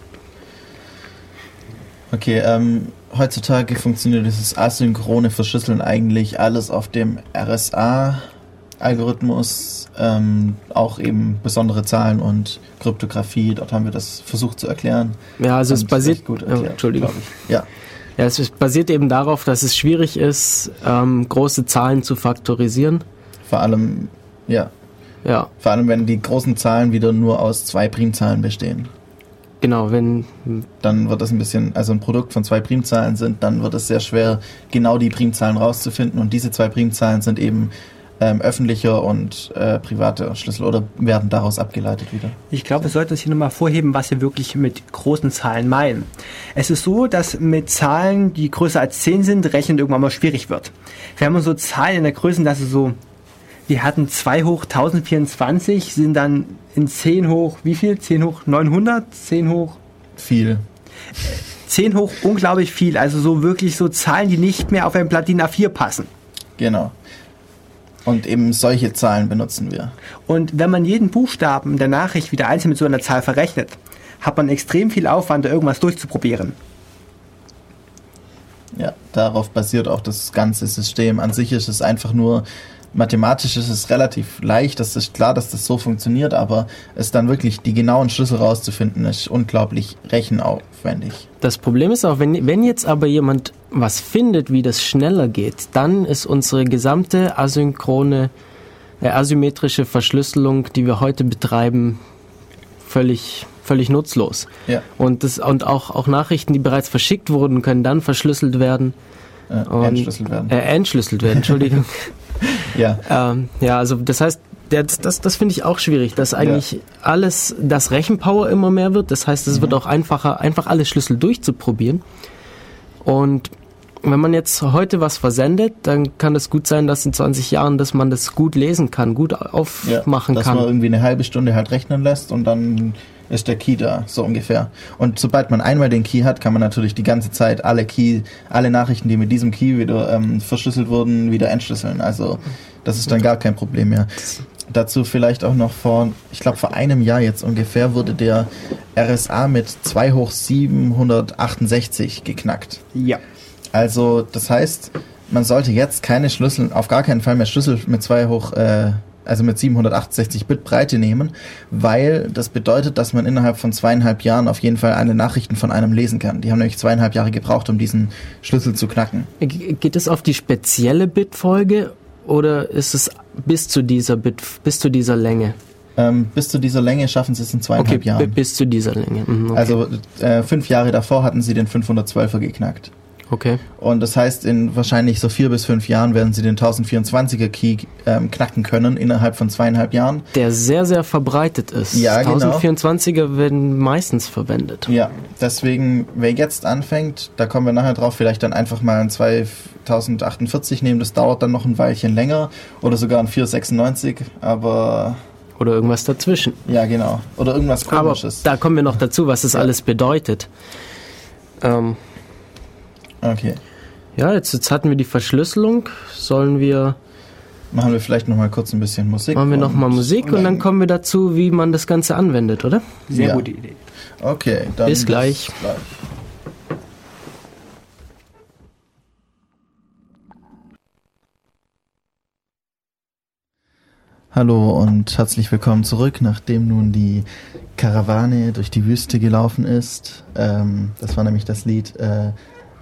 Okay, ähm, heutzutage funktioniert dieses asynchrone Verschlüsseln eigentlich alles auf dem RSA-Algorithmus, ähm, auch eben besondere Zahlen und Kryptographie. Dort haben wir das versucht zu erklären. Ja, also es basiert, gut oh, erklärt, Entschuldigung. glaub ich. Ja, Ja, es basiert eben darauf, dass es schwierig ist, ähm, große Zahlen zu faktorisieren. vor allem, ja, Ja, vor allem wenn die großen Zahlen wieder nur aus zwei Primzahlen bestehen. Genau, wenn, Dann wird das ein bisschen, also ein Produkt von zwei Primzahlen sind, dann wird es sehr schwer, genau die Primzahlen rauszufinden. Und diese zwei Primzahlen sind eben ähm, öffentlicher und äh, privater Schlüssel oder werden daraus abgeleitet wieder. Ich glaube, wir sollten uns hier nochmal vorheben, was wir wirklich mit großen Zahlen meinen. Es ist so, dass mit Zahlen, die größer als 10 sind, Rechnen irgendwann mal schwierig wird. Wir haben so Zahlen in der Größenklasse so, wir hatten 2 hoch 1024, sind dann in 10 hoch, wie viel? 10 hoch 900? 10 hoch Viel. 10 hoch unglaublich viel. Also so wirklich so Zahlen, die nicht mehr auf ein Blatt DIN A4 passen. Genau. Und eben solche Zahlen benutzen wir. Und wenn man jeden Buchstaben der Nachricht wieder einzeln mit so einer Zahl verrechnet, hat man extrem viel Aufwand, da irgendwas durchzuprobieren. Ja, darauf basiert auch das ganze System. An sich ist es einfach nur, mathematisch ist es relativ leicht, das ist klar, dass das so funktioniert, aber es dann wirklich die genauen Schlüssel rauszufinden, ist unglaublich rechenaufwendig. Das Problem ist auch, wenn, wenn jetzt aber jemand was findet, wie das schneller geht, dann ist unsere gesamte asynchrone, äh, asymmetrische Verschlüsselung, die wir heute betreiben, völlig, völlig nutzlos. Ja, Und, das, und auch, auch Nachrichten, die bereits verschickt wurden, können dann verschlüsselt werden. äh, Und- entschlüsselt werden. Äh, entschlüsselt werden, Entschuldigung. ja, ähm, ja, also das heißt, das, das, das finde ich auch schwierig, dass eigentlich alles, das Rechenpower immer mehr wird. Das heißt, es wird auch einfacher, einfach alle Schlüssel durchzuprobieren. Und wenn man jetzt heute was versendet, dann kann es gut sein, dass in 20 Jahren, dass man das gut lesen kann, gut ja aufmachen dass kann. man irgendwie eine halbe Stunde halt rechnen lässt und dann ist der Key da, so ungefähr. Und sobald man einmal den Key hat, kann man natürlich die ganze Zeit alle Key, alle Nachrichten, die mit diesem Key wieder ähm, verschlüsselt wurden, wieder entschlüsseln. Also das ist dann gar kein Problem mehr. dazu vielleicht auch noch vor, ich glaube vor einem Jahr jetzt ungefähr, wurde der RSA mit 2 hoch 768 geknackt. Ja. Also das heißt, man sollte jetzt keine Schlüssel, auf gar keinen Fall mehr Schlüssel mit 2 hoch, äh, also mit 768 Bit Breite nehmen, weil das bedeutet, dass man innerhalb von zweieinhalb Jahren auf jeden Fall alle Nachrichten von einem lesen kann. Die haben nämlich zweieinhalb Jahre gebraucht, um diesen Schlüssel zu knacken. Geht es auf die spezielle Bitfolge oder ist es bis zu dieser Bit, bis zu dieser Länge? Ähm, bis zu dieser Länge schaffen sie es in zweieinhalb Okay, Jahren. bis zu dieser Länge. Mhm, okay. Also äh, fünf Jahre davor hatten sie den 512er geknackt. Okay. Und das heißt, in wahrscheinlich so vier bis fünf Jahren werden sie den 1024er Key ähm, knacken können innerhalb von zweieinhalb Jahren. Der sehr, sehr verbreitet ist. Ja, genau. 1024er werden meistens verwendet. Ja, deswegen, wer jetzt anfängt, da kommen wir nachher drauf, vielleicht dann einfach mal ein 2048 nehmen, das dauert dann noch ein Weilchen länger oder sogar ein 496, aber Oder irgendwas dazwischen. ja, genau. Oder irgendwas Aber komisches. da kommen wir noch dazu, was das Ja. alles bedeutet. Ähm, okay. ja, jetzt, jetzt hatten wir die Verschlüsselung. Sollen wir, Machen wir vielleicht noch mal kurz ein bisschen Musik. machen wir noch mal und- Musik und dann kommen wir dazu, wie man das Ganze anwendet, oder? Sehr Ja. gute Idee. Okay, dann Bis gleich. gleich. Hallo und herzlich willkommen zurück, nachdem nun die Karawane durch die Wüste gelaufen ist. Ähm, das war nämlich das Lied äh,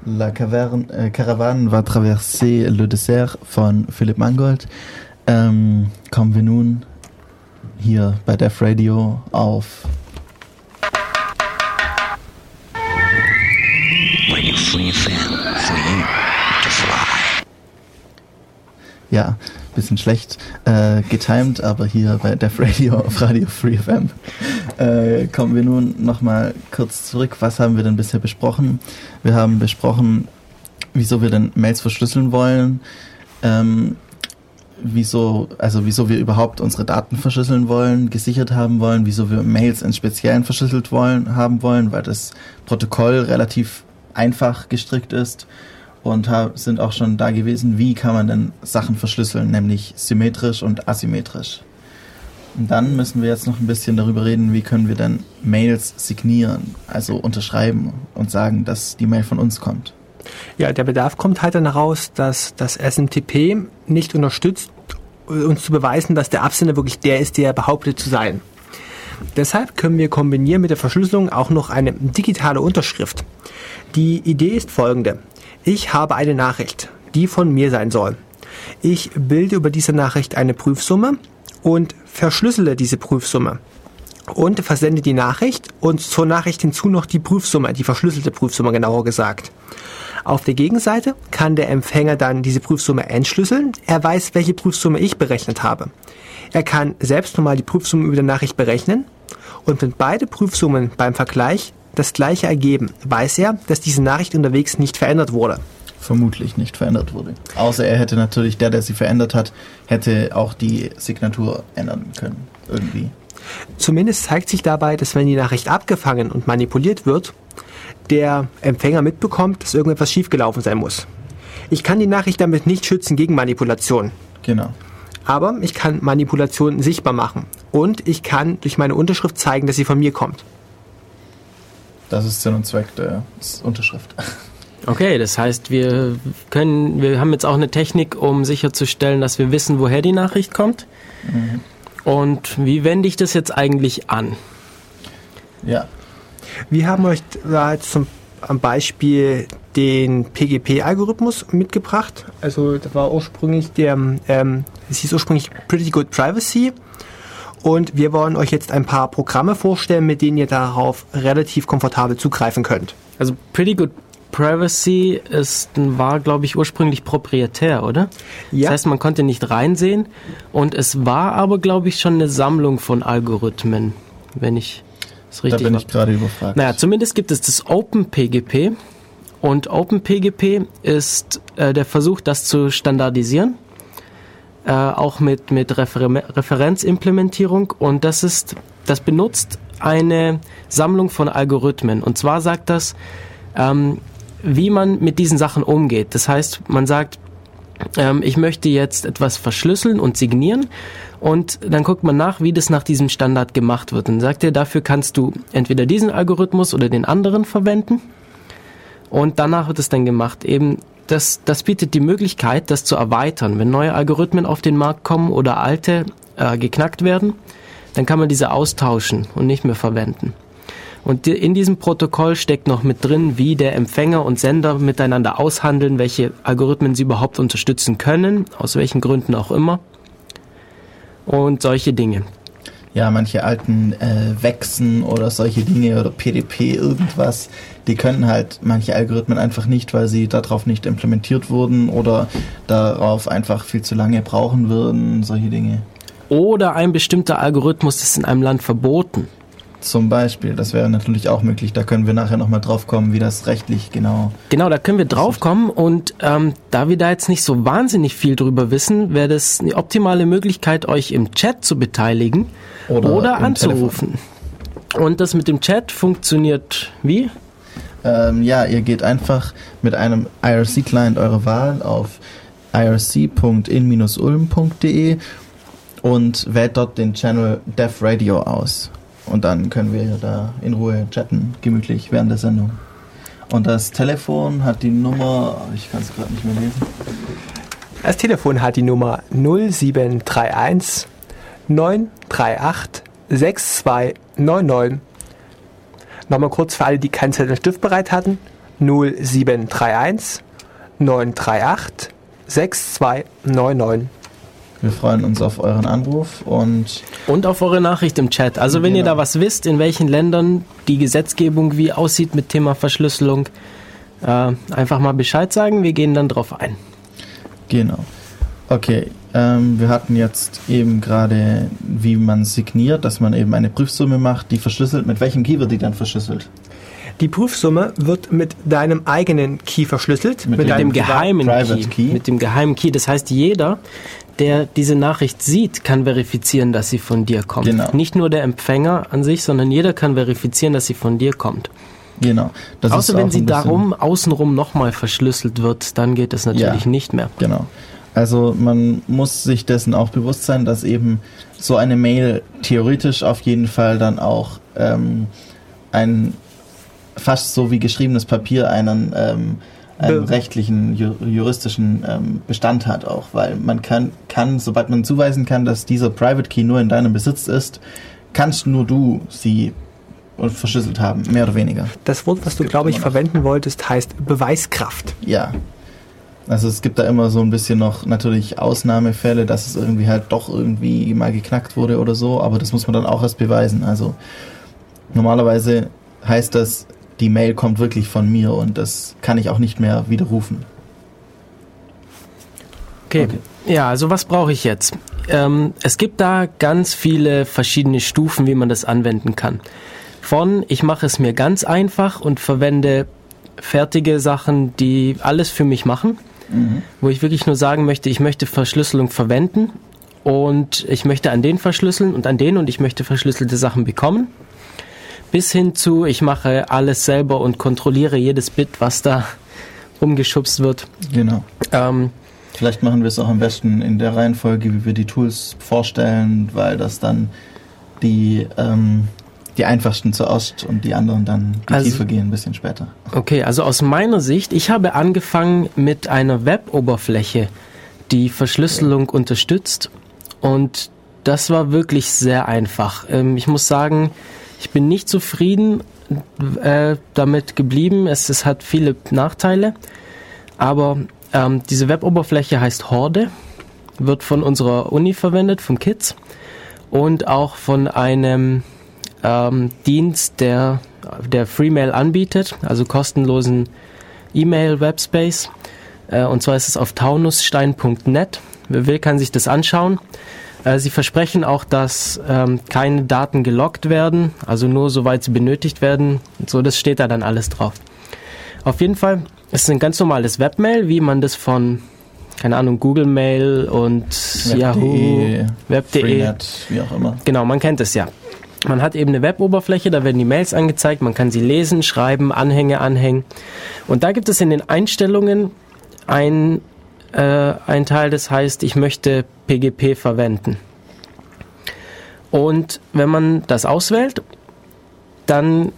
La Caverne, äh, Caravane va traverser le désert von Philipp Mangold. Ähm, kommen wir nun hier bei Def Radio auf. Ja, bisschen schlecht äh, getimed, aber hier bei Def Radio auf Radio Free FM äh, kommen wir nun nochmal kurz zurück. Was haben wir denn bisher besprochen? Wir haben besprochen, wieso wir denn Mails verschlüsseln wollen, ähm, wieso, also wieso wir überhaupt unsere Daten verschlüsseln wollen, gesichert haben wollen, wieso wir Mails in Speziellen verschlüsselt wollen, haben wollen, weil das Protokoll relativ einfach gestrickt ist und sind auch schon da gewesen, wie kann man denn Sachen verschlüsseln, nämlich symmetrisch und asymmetrisch. Und dann müssen wir jetzt noch ein bisschen darüber reden, wie können wir denn Mails signieren, also unterschreiben und sagen, dass die Mail von uns kommt. Ja, der Bedarf kommt halt dann heraus, dass das SMTP nicht unterstützt, uns zu beweisen, dass der Absender wirklich der ist, der er behauptet zu sein. Deshalb können wir kombinieren mit der Verschlüsselung auch noch eine digitale Unterschrift. Die Idee ist folgende. Ich habe eine Nachricht, die von mir sein soll. Ich bilde über diese Nachricht eine Prüfsumme und verschlüssele diese Prüfsumme und versende die Nachricht und zur Nachricht hinzu noch die Prüfsumme, die verschlüsselte Prüfsumme genauer gesagt. Auf der Gegenseite kann der Empfänger dann diese Prüfsumme entschlüsseln. Er weiß, welche Prüfsumme ich berechnet habe. Er kann selbst nochmal die Prüfsumme über der Nachricht berechnen und wenn beide Prüfsummen beim Vergleich das gleiche ergeben, weiß er, dass diese Nachricht unterwegs nicht verändert wurde. Vermutlich nicht verändert wurde. Außer er hätte natürlich, der, der sie verändert hat, hätte auch die Signatur ändern können. Irgendwie. Zumindest zeigt sich dabei, dass wenn die Nachricht abgefangen und manipuliert wird, der Empfänger mitbekommt, dass irgendetwas schiefgelaufen sein muss. Ich kann die Nachricht damit nicht schützen gegen Manipulation. Genau. Aber ich kann Manipulation sichtbar machen. Und ich kann durch meine Unterschrift zeigen, dass sie von mir kommt. Das ist Sinn und Zweck der Unterschrift. Okay, das heißt, wir können, wir haben jetzt auch eine Technik, um sicherzustellen, dass wir wissen, woher die Nachricht kommt. Und wie wende ich das jetzt eigentlich an? Ja. Wir haben euch da jetzt zum am Beispiel den PGP-Algorithmus mitgebracht. Also das war ursprünglich der, ähm, es hieß ursprünglich Pretty Good Privacy. Und wir wollen euch jetzt ein paar Programme vorstellen, mit denen ihr darauf relativ komfortabel zugreifen könnt. Also Pretty Good Privacy ist, war, glaube ich, ursprünglich proprietär, oder? Ja. Das heißt, man konnte nicht reinsehen. Und es war aber, glaube ich, schon eine Sammlung von Algorithmen, wenn ich es Da richtig bin war. ich gerade überfragt. Naja, zumindest gibt es das OpenPGP. Und OpenPGP ist äh, der Versuch, das zu standardisieren. Äh, auch mit, mit Refer Referenzimplementierung. Und das ist, das benutzt eine Sammlung von Algorithmen. Und zwar sagt das, ähm, wie man mit diesen Sachen umgeht. Das heißt, man sagt, ähm, ich möchte jetzt etwas verschlüsseln und signieren und dann guckt man nach, wie das nach diesem Standard gemacht wird. Und sagt er, dafür kannst du entweder diesen Algorithmus oder den anderen verwenden und danach wird es dann gemacht. Eben das, das bietet die Möglichkeit, das zu erweitern. Wenn neue Algorithmen auf den Markt kommen oder alte äh, geknackt werden, dann kann man diese austauschen und nicht mehr verwenden. Und in diesem Protokoll steckt noch mit drin, wie der Empfänger und Sender miteinander aushandeln, welche Algorithmen sie überhaupt unterstützen können, aus welchen Gründen auch immer. Und solche Dinge. Ja, manche alten äh, Wechsen oder solche Dinge oder PDP irgendwas, die können halt manche Algorithmen einfach nicht, weil sie darauf nicht implementiert wurden oder darauf einfach viel zu lange brauchen würden, solche Dinge. Oder ein bestimmter Algorithmus ist in einem Land verboten. Zum Beispiel, das wäre natürlich auch möglich. Da können wir nachher nochmal drauf kommen, wie das rechtlich genau. Genau, da können wir drauf kommen und ähm, da wir da jetzt nicht so wahnsinnig viel drüber wissen, wäre das eine optimale Möglichkeit, euch im Chat zu beteiligen oder, oder anzurufen. Telefon. Und das mit dem Chat funktioniert wie? Ähm, ja, ihr geht einfach mit einem IRC-Client eurer Wahl auf irc.in-ulm.de und wählt dort den Channel Dev Radio aus. Und dann können wir da in Ruhe chatten, gemütlich während der Sendung. Und das Telefon hat die Nummer, ich kann es gerade nicht mehr lesen. Das Telefon hat die Nummer 0731 938 6299. Nochmal kurz für alle, die keinen Zettel und Stift bereit hatten. 0731 938 6299. Wir freuen uns auf euren Anruf und und auf eure Nachricht im Chat. Also wenn genau. ihr da was wisst, in welchen Ländern die Gesetzgebung wie aussieht mit Thema Verschlüsselung, äh, einfach mal Bescheid sagen. Wir gehen dann drauf ein. Genau. Okay, ähm, wir hatten jetzt eben gerade, wie man signiert, dass man eben eine Prüfsumme macht, die verschlüsselt. Mit welchem Key wird die dann verschlüsselt? Die Prüfsumme wird mit deinem eigenen Key verschlüsselt. Mit, mit dem geheimen Key, Key. Mit dem geheimen Key. Das heißt, jeder, der diese Nachricht sieht, kann verifizieren, dass sie von dir kommt. Genau. Nicht nur der Empfänger an sich, sondern jeder kann verifizieren, dass sie von dir kommt. Genau. Das Außer wenn sie darum außenrum nochmal verschlüsselt wird, dann geht es natürlich ja, nicht mehr. Genau. Also man muss sich dessen auch bewusst sein, dass eben so eine Mail theoretisch auf jeden Fall dann auch ähm, ein fast so wie geschriebenes Papier einen ähm, einen rechtlichen, juristischen ähm, Bestand hat auch, weil man kann, kann, sobald man zuweisen kann, dass dieser Private Key nur in deinem Besitz ist, kannst nur du sie verschlüsselt haben, mehr oder weniger. Das Wort, was du, glaube ich, verwenden wolltest, heißt Beweiskraft. Ja. Also es gibt da immer so ein bisschen noch natürlich Ausnahmefälle, dass es irgendwie halt doch irgendwie mal geknackt wurde oder so, aber das muss man dann auch erst beweisen. Also normalerweise heißt das, die Mail kommt wirklich von mir und das kann ich auch nicht mehr widerrufen. Okay. okay. Ja, also was brauche ich jetzt? Ähm, es gibt da ganz viele verschiedene Stufen, wie man das anwenden kann. Von ich mache es mir ganz einfach und verwende fertige Sachen, die alles für mich machen, mhm. wo ich wirklich nur sagen möchte, ich möchte Verschlüsselung verwenden und ich möchte an den verschlüsseln und an den und ich möchte verschlüsselte Sachen bekommen bis hin zu, ich mache alles selber und kontrolliere jedes Bit, was da umgeschubst wird. Genau. Ähm, Vielleicht machen wir es auch am besten in der Reihenfolge, wie wir die Tools vorstellen, weil das dann die, ähm, die einfachsten zuerst und die anderen dann die also, tiefer gehen ein bisschen später. Okay, also aus meiner Sicht, ich habe angefangen mit einer Web-Oberfläche, die Verschlüsselung okay. unterstützt und das war wirklich sehr einfach. Ähm, ich muss sagen, ich bin nicht zufrieden äh, damit geblieben. Es, es hat viele Nachteile. Aber ähm, diese Web-Oberfläche heißt Horde, wird von unserer Uni verwendet, vom KITS und auch von einem ähm, Dienst, der, der Freemail anbietet, also kostenlosen E-Mail-Webspace. Äh, und zwar ist es auf taunusstein.net. Wer will, kann sich das anschauen. Äh, sie versprechen auch, dass ähm, keine Daten gelockt werden, also nur soweit sie benötigt werden. So, das steht da dann alles drauf. Auf jeden Fall ist es ein ganz normales Webmail, wie man das von, keine Ahnung, Google Mail und Web Yahoo, Web.de, wie auch immer. Genau, man kennt es ja. Man hat eben eine Weboberfläche, da werden die Mails angezeigt, man kann sie lesen, schreiben, Anhänge anhängen. Und da gibt es in den Einstellungen ein äh, ein Teil, das heißt, ich möchte PGP verwenden. Und wenn man das auswählt, dann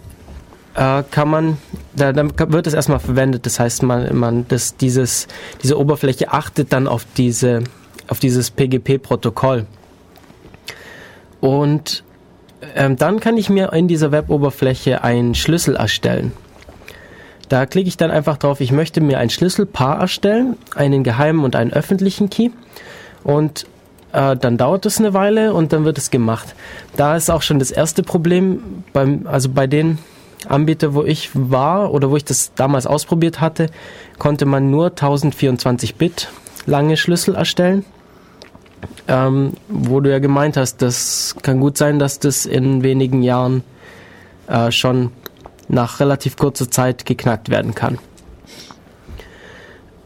äh, kann man, da, dann wird es erstmal verwendet. Das heißt, man, man das, dieses, diese Oberfläche achtet dann auf, diese, auf dieses PGP-Protokoll. Und ähm, dann kann ich mir in dieser Web-Oberfläche einen Schlüssel erstellen. Da klicke ich dann einfach drauf, ich möchte mir ein Schlüsselpaar erstellen, einen geheimen und einen öffentlichen Key. Und äh, dann dauert es eine Weile und dann wird es gemacht. Da ist auch schon das erste Problem, beim, also bei den Anbietern, wo ich war oder wo ich das damals ausprobiert hatte, konnte man nur 1024 Bit lange Schlüssel erstellen. Ähm, wo du ja gemeint hast, das kann gut sein, dass das in wenigen Jahren äh, schon nach relativ kurzer Zeit geknackt werden kann.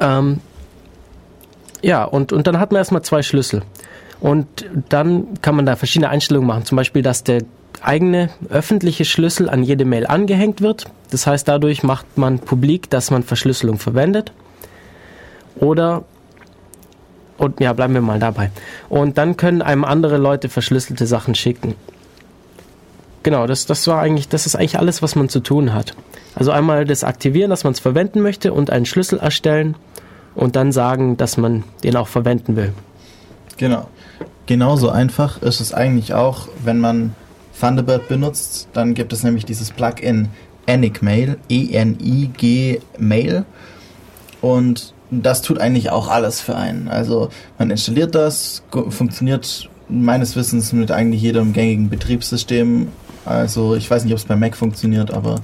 Ähm, ja, und, und dann hat man erstmal zwei Schlüssel. Und dann kann man da verschiedene Einstellungen machen. Zum Beispiel, dass der eigene öffentliche Schlüssel an jede Mail angehängt wird. Das heißt, dadurch macht man publik, dass man Verschlüsselung verwendet. Oder, und ja, bleiben wir mal dabei. Und dann können einem andere Leute verschlüsselte Sachen schicken. Genau, das, das war eigentlich, das ist eigentlich alles, was man zu tun hat. Also einmal das aktivieren, dass man es verwenden möchte und einen Schlüssel erstellen und dann sagen, dass man den auch verwenden will. Genau. Genauso einfach ist es eigentlich auch, wenn man Thunderbird benutzt, dann gibt es nämlich dieses Plugin Enigmail, E-N-I-G Mail. Und das tut eigentlich auch alles für einen. Also man installiert das, funktioniert meines Wissens mit eigentlich jedem gängigen Betriebssystem also ich weiß nicht, ob es bei Mac funktioniert, aber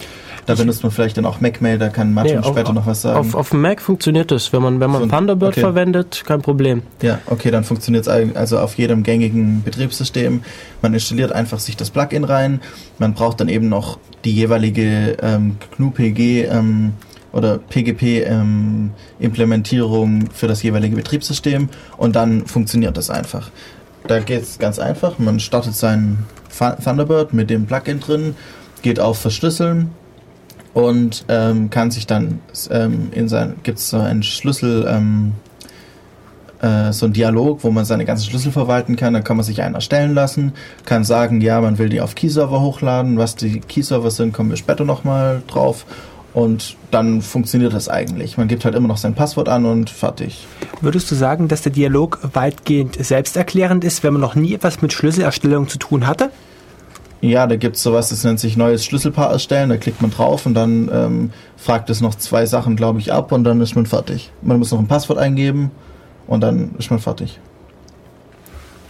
da benutzt man vielleicht dann auch MacMail, da kann Martin nee, später auf, noch was sagen. Auf, auf Mac funktioniert es, wenn man, wenn man so, Thunderbird okay. verwendet, kein Problem. Ja, okay, dann funktioniert es also auf jedem gängigen Betriebssystem. Man installiert einfach sich das Plugin rein, man braucht dann eben noch die jeweilige ähm, GNU-PG ähm, oder PGP-Implementierung ähm, für das jeweilige Betriebssystem und dann funktioniert das einfach. Da geht es ganz einfach, man startet seinen Thunderbird mit dem Plugin drin, geht auf Verschlüsseln und ähm, kann sich dann ähm, in sein gibt es so einen Schlüssel ähm, äh, so ein Dialog, wo man seine ganzen Schlüssel verwalten kann. Dann kann man sich einen erstellen lassen, kann sagen, ja, man will die auf Keyserver hochladen. Was die Keyserver sind, kommen wir später nochmal drauf. Und dann funktioniert das eigentlich. Man gibt halt immer noch sein Passwort an und fertig. Würdest du sagen, dass der Dialog weitgehend selbsterklärend ist, wenn man noch nie etwas mit Schlüsselerstellung zu tun hatte? Ja, da gibt es sowas, das nennt sich neues Schlüsselpaar erstellen. Da klickt man drauf und dann ähm, fragt es noch zwei Sachen, glaube ich, ab und dann ist man fertig. Man muss noch ein Passwort eingeben und dann ist man fertig.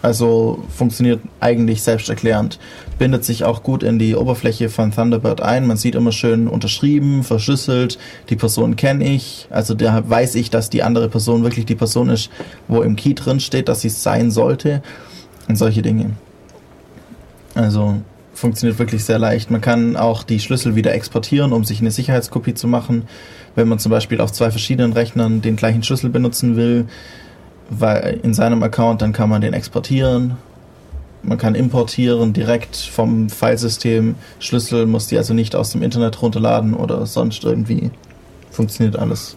Also funktioniert eigentlich selbsterklärend. Bindet sich auch gut in die Oberfläche von Thunderbird ein. Man sieht immer schön unterschrieben, verschlüsselt. Die Person kenne ich. Also da weiß ich, dass die andere Person wirklich die Person ist, wo im Key drin steht, dass sie es sein sollte. Und solche Dinge. Also funktioniert wirklich sehr leicht. Man kann auch die Schlüssel wieder exportieren, um sich eine Sicherheitskopie zu machen. Wenn man zum Beispiel auf zwei verschiedenen Rechnern den gleichen Schlüssel benutzen will, weil in seinem Account, dann kann man den exportieren. Man kann importieren direkt vom Filesystem. Schlüssel muss die also nicht aus dem Internet runterladen oder sonst irgendwie. Funktioniert alles.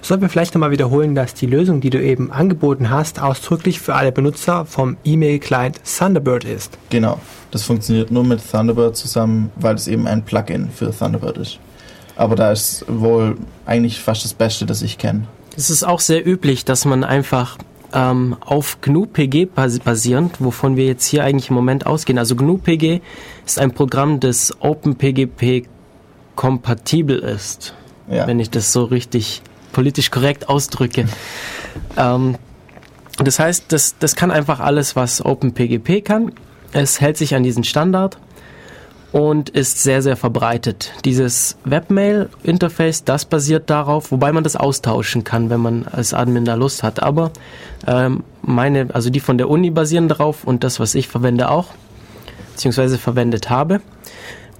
Sollten wir vielleicht nochmal wiederholen, dass die Lösung, die du eben angeboten hast, ausdrücklich für alle Benutzer vom E-Mail-Client Thunderbird ist. Genau. Das funktioniert nur mit Thunderbird zusammen, weil es eben ein Plugin für Thunderbird ist. Aber da ist wohl eigentlich fast das Beste, das ich kenne. Es ist auch sehr üblich, dass man einfach ähm, auf GNU-PG basierend, wovon wir jetzt hier eigentlich im Moment ausgehen. Also GNU-PG ist ein Programm, das OpenPGP kompatibel ist, ja. wenn ich das so richtig politisch korrekt ausdrücke. ähm, das heißt, das, das kann einfach alles, was OpenPGP kann. Es hält sich an diesen Standard und ist sehr, sehr verbreitet. Dieses Webmail-Interface, das basiert darauf, wobei man das austauschen kann, wenn man als Admin da Lust hat. Aber ähm, meine, also die von der Uni basieren darauf und das, was ich verwende auch, beziehungsweise verwendet habe.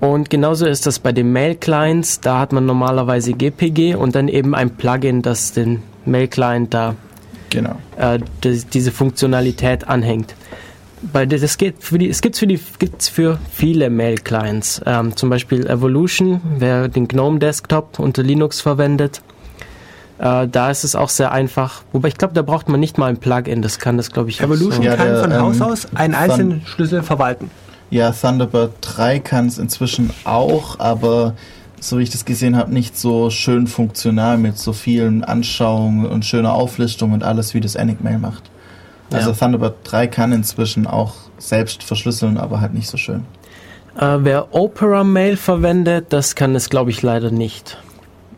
Und genauso ist das bei den Mail-Clients. Da hat man normalerweise GPG und dann eben ein Plugin, das den Mail-Client da genau. äh, diese Funktionalität anhängt bei das geht für die, es gibt für die gibt's für viele Mail-Clients. Ähm, zum Beispiel Evolution, wer den GNOME Desktop unter Linux verwendet. Äh, da ist es auch sehr einfach. Wobei ich glaube, da braucht man nicht mal ein Plugin. Das kann das, glaube ich, auch Evolution Ja, kann der, von ähm, Haus aus einen einzelnen Schlüssel verwalten. Ja, Thunderbird 3 kann es inzwischen auch, aber so wie ich das gesehen habe, nicht so schön funktional mit so vielen Anschauungen und schöner Auflistung und alles, wie das Enigmail macht. Also Ja. Thunderbird 3 kann inzwischen auch selbst verschlüsseln, aber halt nicht so schön. Äh, wer Opera Mail verwendet, das kann es, glaube ich, leider nicht.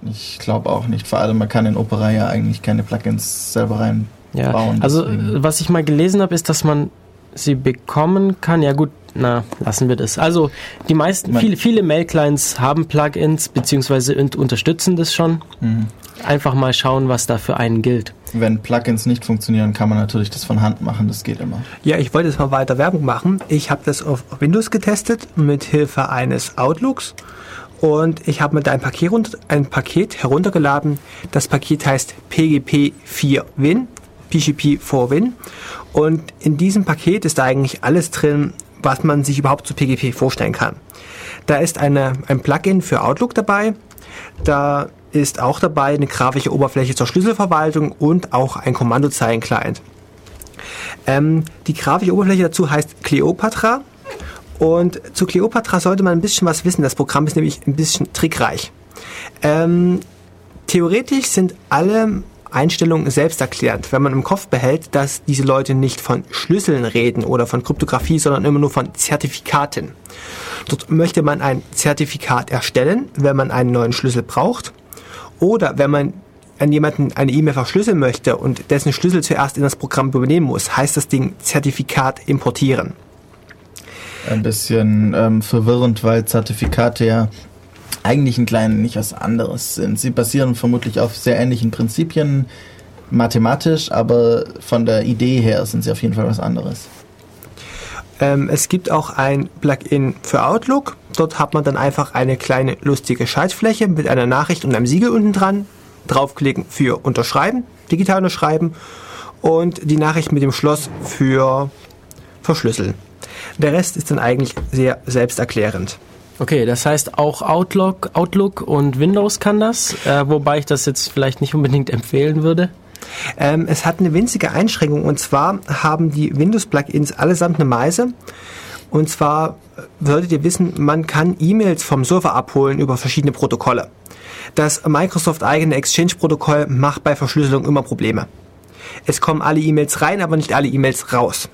Ich glaube auch nicht. Vor allem, man kann in Opera ja eigentlich keine Plugins selber reinbauen. Ja, also deswegen- äh, was ich mal gelesen habe, ist, dass man sie bekommen kann. Ja gut, na, lassen wir das. Also die meisten, viele, viele Mail-Clients haben Plugins, beziehungsweise und unterstützen das schon. Mhm. Einfach mal schauen, was da für einen gilt. Wenn Plugins nicht funktionieren, kann man natürlich das von Hand machen. Das geht immer. Ja, ich wollte jetzt mal weiter Werbung machen. Ich habe das auf Windows getestet mit Hilfe eines Outlooks und ich habe mir da ein Paket, runter, ein Paket heruntergeladen. Das Paket heißt PGP4Win, PGP4Win und in diesem Paket ist da eigentlich alles drin, was man sich überhaupt zu PGP vorstellen kann. Da ist eine, ein Plugin für Outlook dabei. Da ist auch dabei eine grafische Oberfläche zur Schlüsselverwaltung und auch ein Kommandozeilen-Client. Ähm, die grafische Oberfläche dazu heißt Cleopatra. Und zu Cleopatra sollte man ein bisschen was wissen. Das Programm ist nämlich ein bisschen trickreich. Ähm, theoretisch sind alle Einstellungen selbsterklärend, wenn man im Kopf behält, dass diese Leute nicht von Schlüsseln reden oder von Kryptographie, sondern immer nur von Zertifikaten. Dort möchte man ein Zertifikat erstellen, wenn man einen neuen Schlüssel braucht. Oder wenn man an jemanden eine E-Mail verschlüsseln möchte und dessen Schlüssel zuerst in das Programm übernehmen muss, heißt das Ding Zertifikat importieren. Ein bisschen ähm, verwirrend, weil Zertifikate ja eigentlich ein klein nicht was anderes sind. Sie basieren vermutlich auf sehr ähnlichen Prinzipien mathematisch, aber von der Idee her sind sie auf jeden Fall was anderes. Ähm, es gibt auch ein Plugin für Outlook. Dort hat man dann einfach eine kleine lustige Schaltfläche mit einer Nachricht und einem Siegel unten dran. Draufklicken für Unterschreiben, digital unterschreiben und die Nachricht mit dem Schloss für Verschlüsseln. Der Rest ist dann eigentlich sehr selbsterklärend. Okay, das heißt auch Outlook, Outlook und Windows kann das, äh, wobei ich das jetzt vielleicht nicht unbedingt empfehlen würde. Ähm, es hat eine winzige Einschränkung und zwar haben die Windows-Plugins allesamt eine Meise. Und zwar würdet ihr wissen, man kann E-Mails vom Server abholen über verschiedene Protokolle. Das Microsoft-eigene Exchange-Protokoll macht bei Verschlüsselung immer Probleme. Es kommen alle E-Mails rein, aber nicht alle E-Mails raus.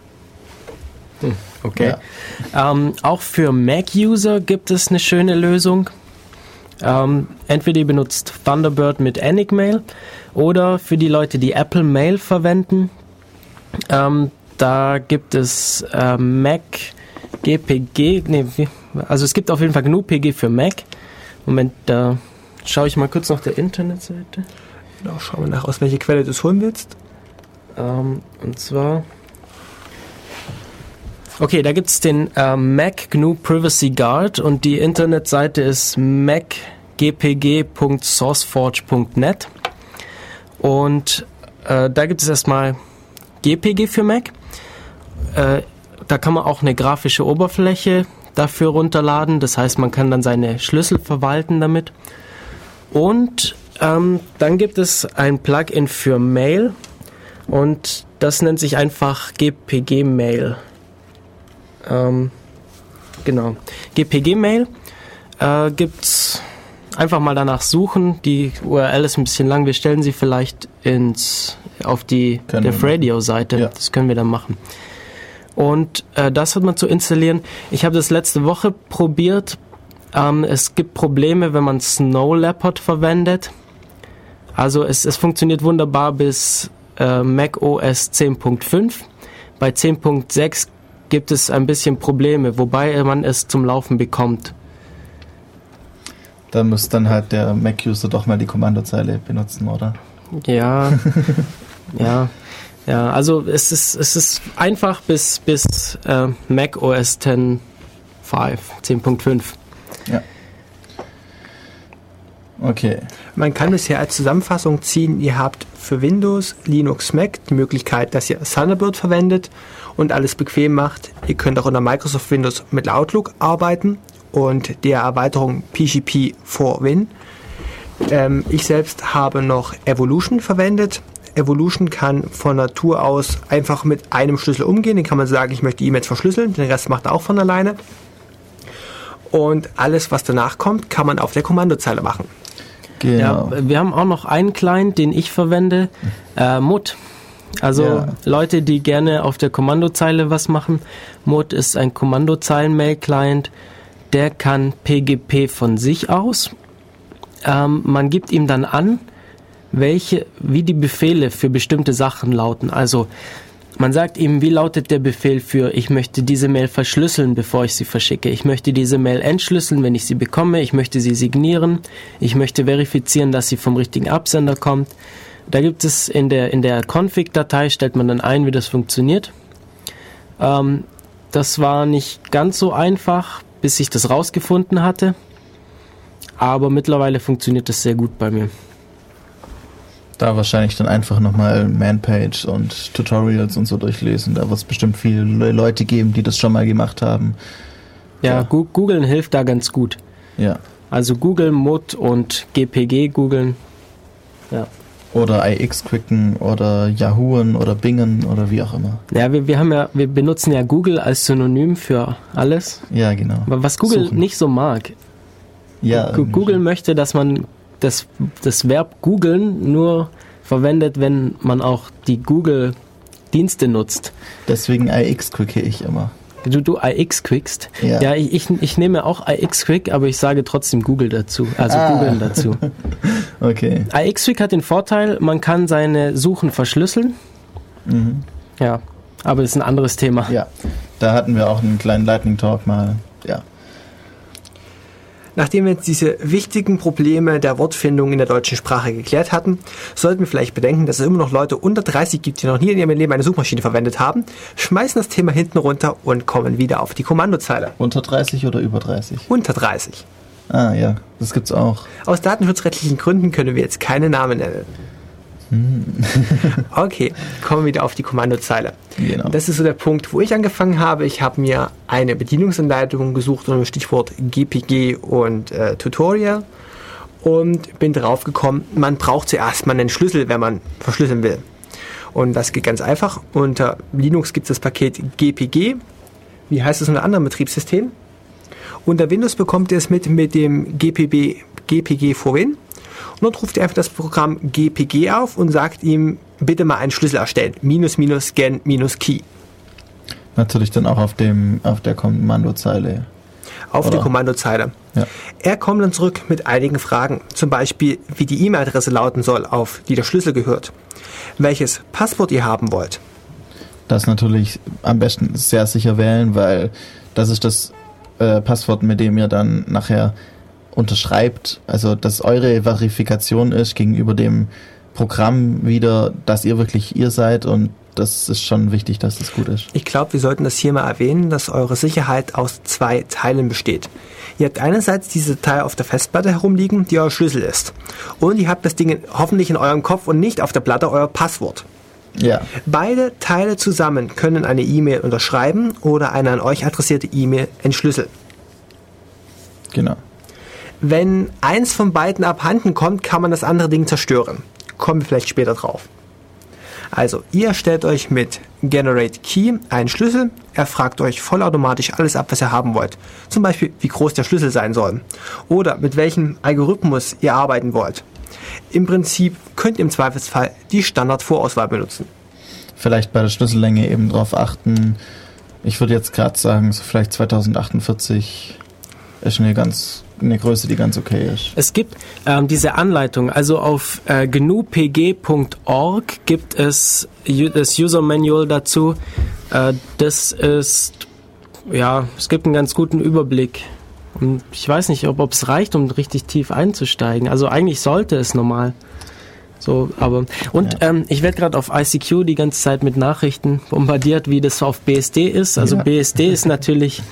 Okay. Ähm, auch für Mac-User gibt es eine schöne Lösung. Ähm, entweder ihr benutzt Thunderbird mit Enigmail oder für die Leute, die Apple Mail verwenden, ähm, da gibt es äh, Mac GPG, nee, also es gibt auf jeden Fall GNU PG für Mac. Moment, da schaue ich mal kurz nach der Internetseite. Genau, schauen wir nach, aus welcher Quelle du es holen willst. Ähm, und zwar. Okay, da gibt es den äh, Mac GNU Privacy Guard und die Internetseite ist macgpg.sourceforge.net. Und äh, da gibt es erstmal GPG für Mac. Äh, da kann man auch eine grafische Oberfläche dafür runterladen. Das heißt, man kann dann seine Schlüssel verwalten damit. Und ähm, dann gibt es ein Plugin für Mail und das nennt sich einfach GPG Mail. Ähm, genau. GPG Mail äh, gibt's einfach mal danach suchen. Die URL ist ein bisschen lang. Wir stellen sie vielleicht ins auf die wir Radio Seite. Ja. Das können wir dann machen. Und äh, das hat man zu installieren. Ich habe das letzte Woche probiert. Ähm, es gibt Probleme, wenn man Snow Leopard verwendet. Also es, es funktioniert wunderbar bis äh, Mac OS 10.5. Bei 10.6 gibt es ein bisschen Probleme, wobei man es zum Laufen bekommt. Da muss dann halt der Mac-User doch mal die Kommandozeile benutzen, oder? Ja, ja, ja. Also es ist es ist einfach bis bis äh, Mac OS 10.5, 10.5. Okay. Man kann es hier als Zusammenfassung ziehen, ihr habt für Windows, Linux, Mac die Möglichkeit, dass ihr Thunderbird verwendet und alles bequem macht. Ihr könnt auch unter Microsoft Windows mit Outlook arbeiten und der Erweiterung PGP 4Win. Ähm, ich selbst habe noch Evolution verwendet. Evolution kann von Natur aus einfach mit einem Schlüssel umgehen. Den kann man sagen, ich möchte E-Mails verschlüsseln. Den Rest macht er auch von alleine. Und alles, was danach kommt, kann man auf der Kommandozeile machen. Genau. Ja, wir haben auch noch einen Client, den ich verwende, äh, Mut. Also Ja. Leute, die gerne auf der Kommandozeile was machen. Mut ist ein Kommandozeilen-Mail-Client. Der kann PGP von sich aus. Ähm, man gibt ihm dann an, welche, wie die Befehle für bestimmte Sachen lauten. Also man sagt ihm, wie lautet der Befehl für, ich möchte diese Mail verschlüsseln, bevor ich sie verschicke. Ich möchte diese Mail entschlüsseln, wenn ich sie bekomme. Ich möchte sie signieren. Ich möchte verifizieren, dass sie vom richtigen Absender kommt. Da gibt es in der, in der Config-Datei, stellt man dann ein, wie das funktioniert. Ähm, das war nicht ganz so einfach, bis ich das rausgefunden hatte. Aber mittlerweile funktioniert das sehr gut bei mir. Da wahrscheinlich dann einfach nochmal Manpage und Tutorials und so durchlesen. Da wird es bestimmt viele Le- Leute geben, die das schon mal gemacht haben. Ja, Ja. Googlen hilft da ganz gut. Ja. Also Google, Mut und GPG googeln. Ja. Oder IX quicken oder Yahooen oder Bingen oder wie auch immer. Ja, wir, wir haben ja, wir benutzen ja Google als Synonym für alles. Ja, genau. Aber was Google Suchen. nicht so mag, Ja, Google möchte, dass man das, das Verb googeln nur verwendet, wenn man auch die Google-Dienste nutzt. deswegen IX quicke ich immer. Du, du IX quickst. Ja. Ja, ich, ich, ich nehme auch IX quick, aber ich sage trotzdem Google dazu. Also Ah. googeln dazu. Okay. IX quick hat den Vorteil, man kann seine Suchen verschlüsseln. Mhm. Ja, aber das ist ein anderes Thema. Ja, da hatten wir auch einen kleinen Lightning Talk mal. Ja. Nachdem wir jetzt diese wichtigen Probleme der Wortfindung in der deutschen Sprache geklärt hatten, sollten wir vielleicht bedenken, dass es immer noch Leute unter 30 gibt, die noch nie in ihrem Leben eine Suchmaschine verwendet haben, schmeißen das Thema hinten runter und kommen wieder auf die Kommandozeile. Unter 30 oder über 30? Unter 30. Ah ja, das gibt's auch. Aus datenschutzrechtlichen Gründen können wir jetzt keine Namen nennen. Okay, kommen wir wieder auf die Kommandozeile. Genau. Das ist so der Punkt, wo ich angefangen habe. Ich habe mir eine Bedienungsanleitung gesucht unter dem Stichwort GPG und äh, Tutorial und bin drauf gekommen, man braucht zuerst mal einen Schlüssel, wenn man verschlüsseln will. Und das geht ganz einfach. Unter Linux gibt es das Paket GPG. Wie heißt es unter anderen Betriebssystemen? Unter Windows bekommt ihr es mit mit dem GPB, GPG vorhin. Und dort ruft ihr einfach das Programm GPG auf und sagt ihm, bitte mal einen Schlüssel erstellen. Minus, minus, scan, minus, key. Natürlich dann auch auf dem auf der Kommandozeile. Auf Oder? die Kommandozeile. Ja. Er kommt dann zurück mit einigen Fragen. Zum Beispiel, wie die E-Mail-Adresse lauten soll, auf die der Schlüssel gehört. Welches Passwort ihr haben wollt. Das natürlich am besten sehr sicher wählen, weil das ist das äh, Passwort, mit dem ihr dann nachher unterschreibt. Also, dass eure Verifikation ist gegenüber dem Programm wieder, dass ihr wirklich ihr seid und das ist schon wichtig, dass das gut ist. Ich glaube, wir sollten das hier mal erwähnen, dass eure Sicherheit aus zwei Teilen besteht. Ihr habt einerseits diese Datei auf der Festplatte herumliegen, die euer Schlüssel ist. Und ihr habt das Ding hoffentlich in eurem Kopf und nicht auf der Platte euer Passwort. Ja, Beide Teile zusammen können eine E-Mail unterschreiben oder eine an euch adressierte E-Mail entschlüsseln. genau. Wenn eins von beiden abhanden kommt, kann man das andere Ding zerstören. Kommen wir vielleicht später drauf. Also, ihr stellt euch mit Generate Key einen Schlüssel. Er fragt euch vollautomatisch alles ab, was ihr haben wollt. Zum Beispiel, wie groß der Schlüssel sein soll. Oder mit welchem Algorithmus ihr arbeiten wollt. Im Prinzip könnt ihr im Zweifelsfall die Standardvorauswahl benutzen. Vielleicht bei der Schlüssellänge eben drauf achten. Ich würde jetzt gerade sagen, so vielleicht 2048 ist eine ganz eine Größe, die ganz okay ist. Es gibt ähm, diese Anleitung, also auf äh, gnupg.org gibt es das User Manual dazu. Äh, das ist, ja, es gibt einen ganz guten Überblick. Und ich weiß nicht, ob es reicht, um richtig tief einzusteigen. Also eigentlich sollte es normal. So, aber und Ja. ähm, ich werde gerade auf ICQ die ganze Zeit mit Nachrichten bombardiert, wie das auf BSD ist. Also Ja. BSD ist natürlich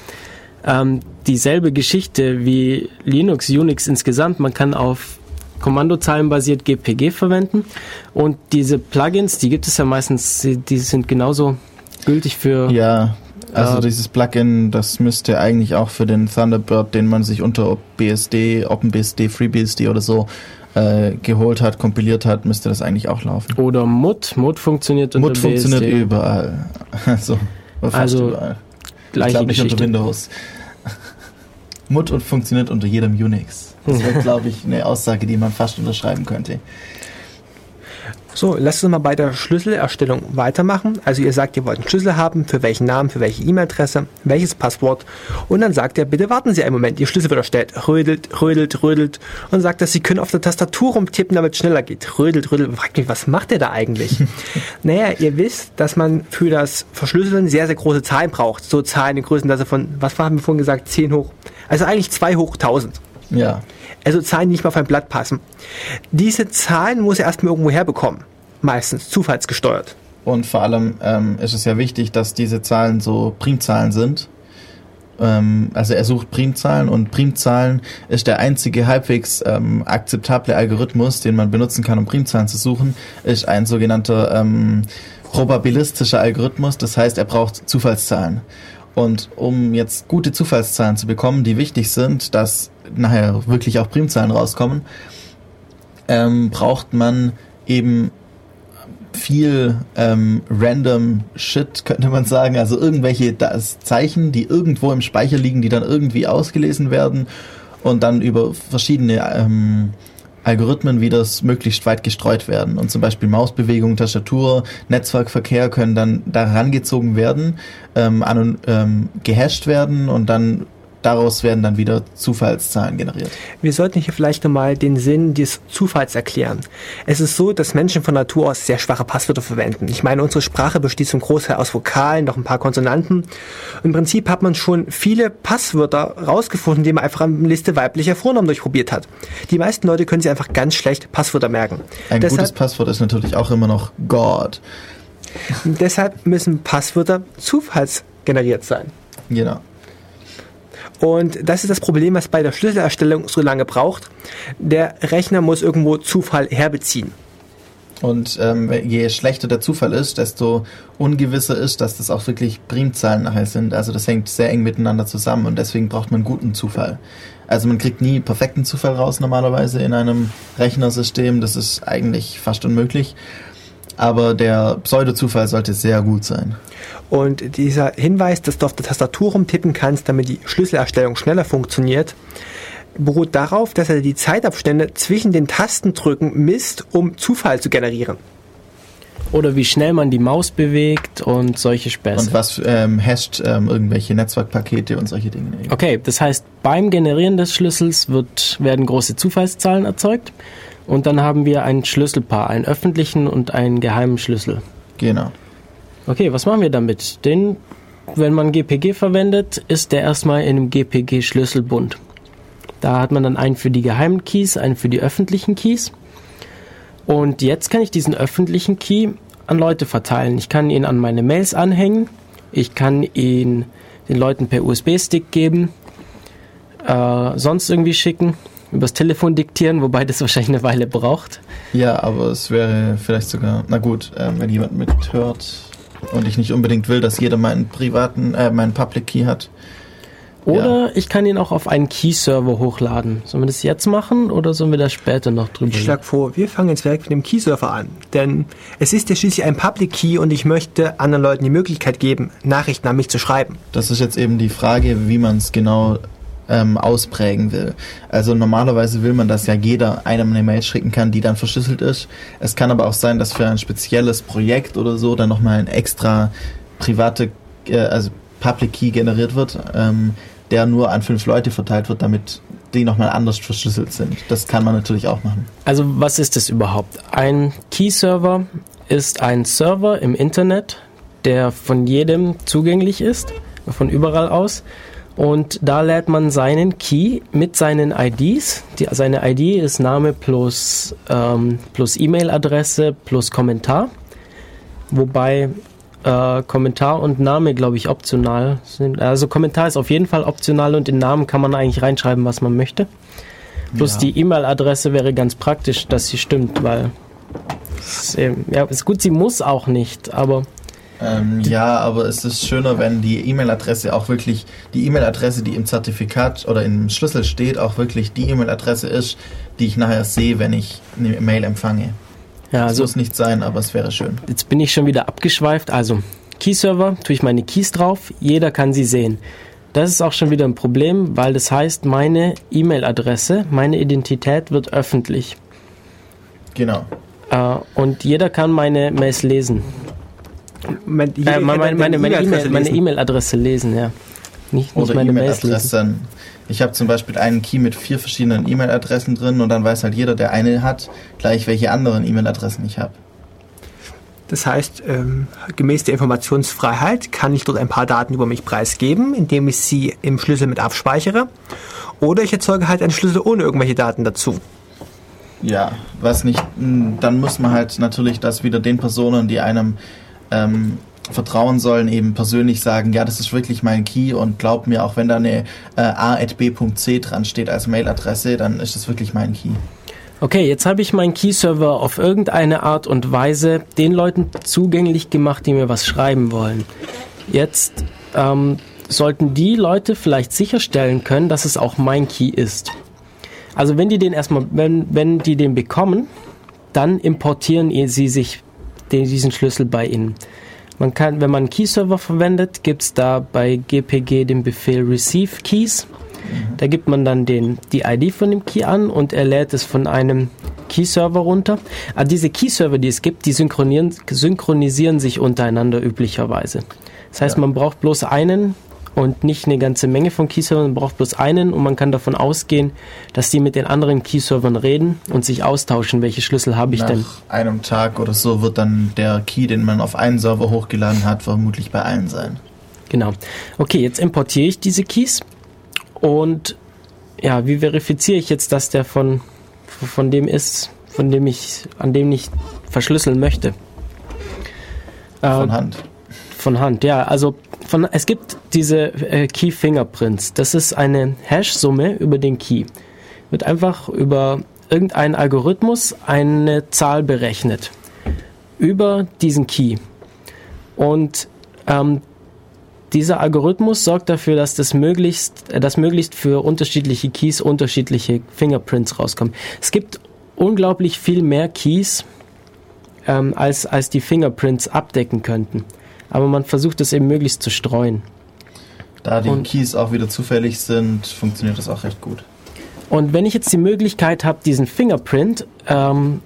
ähm, dieselbe Geschichte wie Linux, Unix insgesamt. Man kann auf Kommandozeilenbasiert GPG verwenden und diese Plugins, die gibt es ja meistens, die- sind genauso gültig für Ja, also Äh, dieses Plugin, das müsste eigentlich auch für den Thunderbird, den man sich unter BSD, OpenBSD, FreeBSD oder so äh, geholt hat, kompiliert hat, müsste das eigentlich auch laufen. Oder MUT. MUT funktioniert unter Mut funktioniert BSD. überall. Also, fast Also, überall. Ich Gleiche glaube nicht unter. Windows. Mut und funktioniert unter jedem Unix. Das wäre, glaube ich, eine Aussage, die man fast unterschreiben könnte. So, lasst uns mal bei der Schlüsselerstellung weitermachen. Also ihr sagt, ihr wollt einen Schlüssel haben, für welchen Namen, für welche E-Mail-Adresse, welches Passwort. Und dann sagt er, bitte warten Sie einen Moment, Ihr Schlüssel wird erstellt. Rödelt, rödelt, rödelt. Und sagt, dass Sie können auf der Tastatur rumtippen, damit es schneller geht. Rödelt, rödelt. Fragt mich, was macht der da eigentlich? naja, ihr wisst, dass man für das Verschlüsseln sehr, sehr große Zahlen braucht. So Zahlen in Größenklasse von, was haben wir vorhin gesagt, 10 hoch. Also eigentlich 2 hoch 1000. Ja, Also Zahlen, die nicht mal auf ein Blatt passen. Diese Zahlen muss er erstmal irgendwo herbekommen. Meistens zufallsgesteuert. und vor allem ähm, ist es ja wichtig, dass diese Zahlen so Primzahlen sind. Ähm, also er sucht Primzahlen und Primzahlen ist der einzige halbwegs ähm, akzeptable Algorithmus, den man benutzen kann, um Primzahlen zu suchen, ist ein sogenannter ähm, probabilistischer Algorithmus. Das heißt, er braucht Zufallszahlen. Und um jetzt gute Zufallszahlen zu bekommen, die wichtig sind, dass nachher wirklich auch Primzahlen rauskommen, ähm, braucht man eben viel ähm, random Shit, könnte man sagen. Also irgendwelche das Zeichen, die irgendwo im Speicher liegen, die dann irgendwie ausgelesen werden und dann über verschiedene ähm, Algorithmen wie das möglichst weit gestreut werden. Und zum Beispiel Mausbewegung, Tastatur, Netzwerkverkehr können dann da herangezogen werden, ähm, an, ähm, gehasht werden und dann daraus werden dann wieder Zufallszahlen generiert. Wir sollten hier vielleicht nochmal den Sinn des Zufalls erklären. Es ist so, dass Menschen von Natur aus sehr schwache Passwörter verwenden. Ich meine, unsere Sprache besteht zum Großteil aus Vokalen, noch ein paar Konsonanten. Im Prinzip hat man schon viele Passwörter rausgefunden, indem man einfach eine Liste weiblicher Vornamen durchprobiert hat. Die meisten Leute können sich einfach ganz schlecht Passwörter merken. Ein gutes Deshalb, Passwort ist natürlich auch immer noch God. deshalb müssen Passwörter zufallsgeneriert sein. Genau. Und das ist das Problem, was bei der Schlüsselerstellung so lange braucht. Der Rechner muss irgendwo Zufall herbeziehen. Und ähm, je schlechter der Zufall ist, desto ungewisser ist, dass das auch wirklich Primzahlen nachher sind. Also das hängt sehr eng miteinander zusammen und deswegen braucht man guten Zufall. Also man kriegt nie perfekten Zufall raus normalerweise in einem Rechnersystem. Das ist eigentlich fast unmöglich. Aber der Pseudozufall sollte sehr gut sein. Und dieser Hinweis, dass du auf der Tastatur rumtippen kannst, damit die Schlüsselerstellung schneller funktioniert, beruht darauf, dass er die Zeitabstände zwischen den Tastendrücken misst, um Zufall zu generieren. Oder wie schnell man die Maus bewegt und solche Späße. Und was ähm, hasht ähm, irgendwelche Netzwerkpakete und solche Dinge. Okay, das heißt, beim Generieren des Schlüssels wird, werden große Zufallszahlen erzeugt und dann haben wir ein Schlüsselpaar, einen öffentlichen und einen geheimen Schlüssel. Genau. Okay, was machen wir damit? Den, wenn man GPG verwendet, ist der erstmal in einem GPG-Schlüsselbund. Da hat man dann einen für die geheimen Keys, einen für die öffentlichen Keys. Und jetzt kann ich diesen öffentlichen Key an Leute verteilen. Ich kann ihn an meine Mails anhängen. Ich kann ihn den Leuten per USB-Stick geben. Äh, sonst irgendwie schicken. Übers Telefon diktieren, wobei das wahrscheinlich eine Weile braucht. Ja, aber es wäre vielleicht sogar, na gut, ähm, wenn jemand mithört und ich nicht unbedingt will, dass jeder meinen privaten, äh, meinen Public Key hat. Oder ich kann ihn auch auf einen Key-Server hochladen. Sollen wir das jetzt machen oder sollen wir da später noch drüber Ich schlage vor, wir fangen jetzt direkt mit dem Keysurfer an. Denn es ist ja schließlich ein Public Key und ich möchte anderen Leuten die Möglichkeit geben, Nachrichten an mich zu schreiben. Das ist jetzt eben die Frage, wie man es genau ähm, ausprägen will. Also normalerweise will man, dass ja jeder einem eine Mail schicken kann, die dann verschlüsselt ist. Es kann aber auch sein, dass für ein spezielles Projekt oder so dann nochmal ein extra private, äh, also Public Key generiert wird, ähm, der nur an fünf Leute verteilt wird, damit die nochmal anders verschlüsselt sind. Das kann man natürlich auch machen. Also was ist das überhaupt? Ein Key-Server ist ein Server im Internet, der von jedem zugänglich ist, von überall aus. Und da lädt man seinen Key mit seinen IDs. Die, seine ID ist Name plus, ähm, plus E-Mail-Adresse plus Kommentar. Wobei äh, Kommentar und Name, glaube ich, optional sind. Also Kommentar ist auf jeden Fall optional und in Namen kann man eigentlich reinschreiben, was man möchte. Plus Ja. die E-Mail-Adresse wäre ganz praktisch, dass sie stimmt, weil es, ja, ist gut, sie muss auch nicht, aber Ähm, ja, aber es ist schöner, wenn die E-Mail-Adresse auch wirklich die E-Mail-Adresse, die im Zertifikat oder im Schlüssel steht, auch wirklich die E-Mail-Adresse ist, die ich nachher sehe, wenn ich eine Mail empfange. Ja, Das also muss nicht sein, aber es wäre schön. jetzt bin ich schon wieder abgeschweift. Also Key-Server, tue ich meine Keys drauf, jeder kann sie sehen. Das ist auch schon wieder ein Problem, weil das heißt, meine E-Mail-Adresse, meine Identität wird öffentlich. Genau. Äh, und jeder kann meine Mails lesen. Mein, Äh, meine meine, deine meine E-Mail-Adresse lesen. E-Mail-Adresse lesen, ja. Nicht, nicht Oder meine. E-Mail-Adressen. Ich habe zum Beispiel einen Key mit vier verschiedenen E-Mail-Adressen drin und dann weiß halt jeder, der eine hat, gleich welche anderen E-Mail-Adressen ich habe. Das heißt, ähm, gemäß der Informationsfreiheit kann ich dort ein paar Daten über mich preisgeben, indem ich sie im Schlüssel mit abspeichere. Oder ich erzeuge halt einen Schlüssel ohne irgendwelche Daten dazu. Ja, was nicht, dann muss man halt natürlich das wieder den Personen, die einem ähm, vertrauen sollen, eben persönlich sagen, ja, das ist wirklich mein Key und glaub mir, auch wenn da eine äh, a.b.c dran steht als Mailadresse, dann ist das wirklich mein Key. Okay, jetzt habe ich meinen Key-Server auf irgendeine Art und Weise den Leuten zugänglich gemacht, die mir was schreiben wollen. Jetzt ähm, sollten die Leute vielleicht sicherstellen können, dass es auch mein Key ist. Also wenn die den erstmal, wenn, wenn die den bekommen, dann importieren sie sich diesen Schlüssel bei ihnen. Man kann, wenn man einen Key-Server verwendet, gibt es da bei GPG den Befehl Receive Keys. Da gibt man dann den, die ID von dem Key an und er lädt es von einem Key-Server runter. Aber diese Key-Server, die es gibt, die synchronisieren, synchronisieren sich untereinander üblicherweise. Das heißt, Ja. man braucht bloß einen und nicht eine ganze Menge von Key-Servern, man braucht bloß einen und man kann davon ausgehen, dass die mit den anderen Key-Servern reden und sich austauschen, welche Schlüssel habe ich Nach denn. einem Tag oder so wird dann der Key, den man auf einen Server hochgeladen hat, vermutlich bei allen sein. Genau. Okay, jetzt importiere ich diese Keys und ja, wie verifiziere ich jetzt, dass der von, von dem ist, von dem ich, an dem ich verschlüsseln möchte? Von Äh, Hand. Von Hand, ja. Also von, es gibt diese äh, Key Fingerprints. Das ist eine Hash-Summe über den Key. Wird einfach über irgendeinen Algorithmus eine Zahl berechnet. Über diesen Key. Und ähm, dieser Algorithmus sorgt dafür, dass das möglichst, äh, dass möglichst für unterschiedliche Keys unterschiedliche Fingerprints rauskommen. Es gibt unglaublich viel mehr Keys, ähm, als, als die Fingerprints abdecken könnten. Aber man versucht es eben möglichst zu streuen. Da die Und- Keys auch wieder zufällig sind, funktioniert das auch recht gut. Und wenn ich jetzt die Möglichkeit habe, diesen Fingerprint ähm,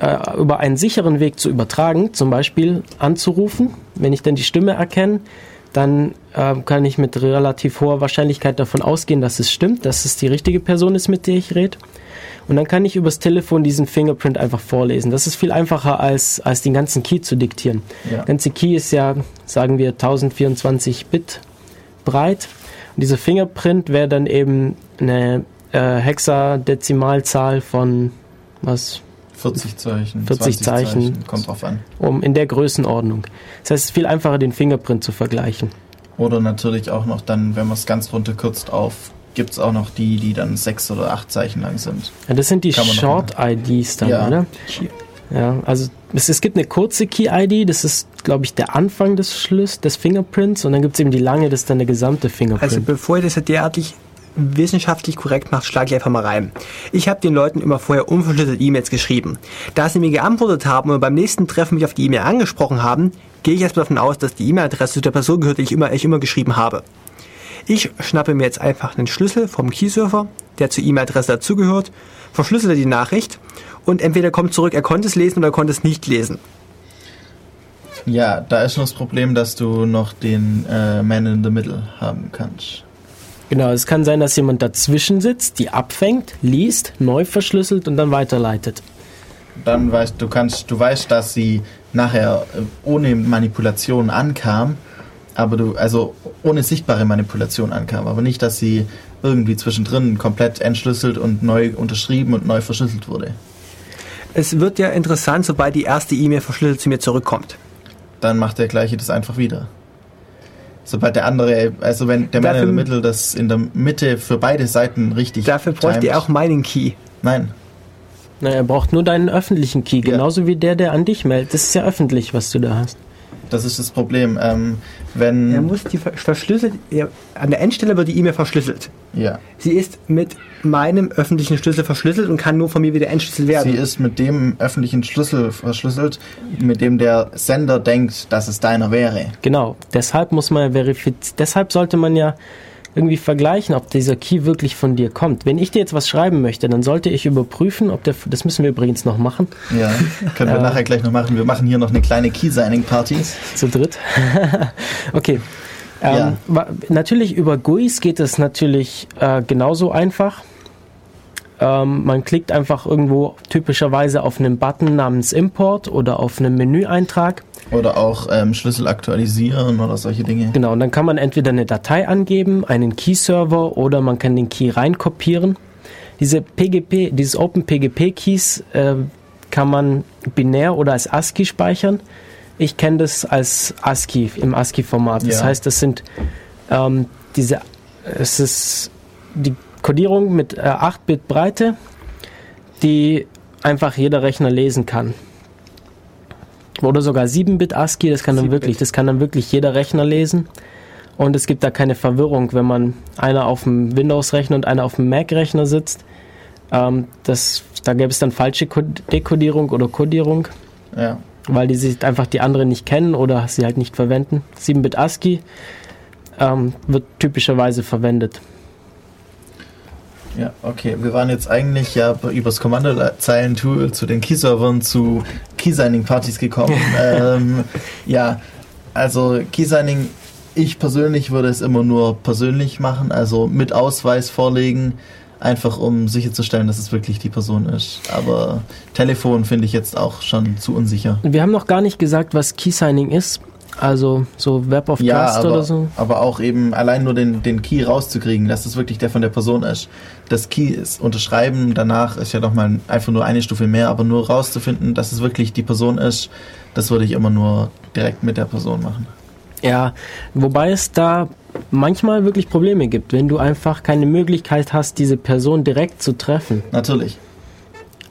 äh, über einen sicheren Weg zu übertragen, zum Beispiel anzurufen, wenn ich dann die Stimme erkenne, dann ähm, kann ich mit relativ hoher Wahrscheinlichkeit davon ausgehen, dass es stimmt, dass es die richtige Person ist, mit der ich rede. Und dann kann ich übers Telefon diesen Fingerprint einfach vorlesen. Das ist viel einfacher, als, als den ganzen Key zu diktieren. Ja. Der ganze Key ist ja, sagen wir, 1024 Bit breit. Und dieser Fingerprint wäre dann eben eine äh, Hexadezimalzahl von was 40 Zeichen, 40 20 Zeichen. kommt drauf an. um in der Größenordnung. Das heißt, es ist viel einfacher, den Fingerprint zu vergleichen. Oder natürlich auch noch dann, wenn man es ganz runterkürzt auf, gibt es auch noch die, die dann sechs oder acht Zeichen lang sind. Ja, das sind die Short-IDs dann, Ja. oder? Ja, also es, es gibt eine kurze Key-ID, das ist, glaube ich, der Anfang des Schlüs des Fingerprints und dann gibt es eben die lange, das ist dann der gesamte Fingerprint. Also bevor ihr das ja derartig wissenschaftlich korrekt macht, schlage ich einfach mal rein. Ich habe den Leuten immer vorher unverschlüsselte E-Mails geschrieben. Da sie mir geantwortet haben und beim nächsten Treffen mich auf die E-Mail angesprochen haben, gehe ich erstmal davon aus, dass die E-Mail-Adresse zu der Person gehört, die ich immer, ich immer geschrieben habe. Ich schnappe mir jetzt einfach einen Schlüssel vom Key-Server, der zur E-Mail-Adresse dazugehört, verschlüssele die Nachricht und entweder kommt zurück, er konnte es lesen oder er konnte es nicht lesen. Ja, da ist schon das Problem, dass du noch den äh, Man in the Middle haben kannst. Genau, es kann sein, dass jemand dazwischen sitzt, die abfängt, liest, neu verschlüsselt und dann weiterleitet. Dann weißt du kannst, du weißt, dass sie nachher äh, ohne Manipulation ankam, aber du, also ohne sichtbare Manipulation ankam, aber nicht, dass sie irgendwie zwischendrin komplett entschlüsselt und neu unterschrieben und neu verschlüsselt wurde. Es wird ja interessant, sobald die erste E-Mail verschlüsselt zu mir zurückkommt. Dann macht der gleiche das einfach wieder. Sobald der andere, also wenn der Man Dafür- in the Middle das in der Mitte für beide Seiten richtig Dafür bräuchte er auch meinen Key. Nein, Na, er braucht nur deinen öffentlichen Key, Ja. genauso wie der, der an dich meldet. Das ist ja öffentlich, was du da hast. Das ist das Problem. Ähm, wenn Er muss die ver- verschlüsselt, an der Endstelle wird die E-Mail verschlüsselt. Ja, Sie ist mit meinem öffentlichen Schlüssel verschlüsselt und kann nur von mir wieder entschlüsselt werden. sie ist mit dem öffentlichen Schlüssel verschlüsselt, mit dem der Sender denkt, dass es deiner wäre. Genau, deshalb muss man ja verifizieren, deshalb sollte man ja irgendwie vergleichen, ob dieser Key wirklich von dir kommt. Wenn ich dir jetzt was schreiben möchte, dann sollte ich überprüfen, ob der, das müssen wir übrigens noch machen, Ja, können wir nachher gleich noch machen. Wir machen hier noch eine kleine Key-Signing-Party. zu dritt. okay. Ähm, Ja. Natürlich über GUIs geht es natürlich äh, genauso einfach. Ähm, man klickt einfach irgendwo typischerweise auf einen Button namens Import oder auf einen Menüeintrag. Oder auch ähm, Schlüssel aktualisieren oder solche Dinge. Genau, und dann kann man entweder eine Datei angeben, einen Key-Server oder man kann den Key reinkopieren. Diese PGP, dieses OpenPGP-Keys äh, kann man binär oder als ASCII speichern. Ich kenne das als ASCII im ASCII-Format. Das Ja. heißt, das sind ähm, diese, es ist die Codierung mit äh, 8-Bit Breite, die einfach jeder Rechner lesen kann. Oder sogar 7-Bit ASCII, das kann dann 7-Bit. wirklich, das kann dann wirklich jeder Rechner lesen. Und es gibt da keine Verwirrung, wenn man einer auf dem Windows-Rechner und einer auf dem Mac-Rechner sitzt. Ähm, das, da gäbe es dann falsche Ko- Dekodierung oder Kodierung, Ja. Weil die sich einfach die anderen nicht kennen oder sie halt nicht verwenden. 7-Bit ASCII ähm, wird typischerweise verwendet. Ja, okay. Wir waren jetzt eigentlich ja übers Kommandozeilen-Tool zu den Key-Servern zu Key-Signing-Partys gekommen. ähm, ja, also Key-Signing, ich persönlich würde es immer nur persönlich machen, also mit Ausweis vorlegen, einfach um sicherzustellen, dass es wirklich die Person ist. Aber Telefon finde ich jetzt auch schon zu unsicher. Wir haben noch gar nicht gesagt, was Key-Signing ist. Also so Web of Ja, Trust aber, oder so. aber auch eben allein nur den, den Key rauszukriegen, dass es wirklich der von der Person ist. Das Key ist unterschreiben, danach ist ja nochmal einfach nur eine Stufe mehr, aber nur rauszufinden, dass es wirklich die Person ist, das würde ich immer nur direkt mit der Person machen. Ja, wobei es da manchmal wirklich Probleme gibt, wenn du einfach keine Möglichkeit hast, diese Person direkt zu treffen. Natürlich.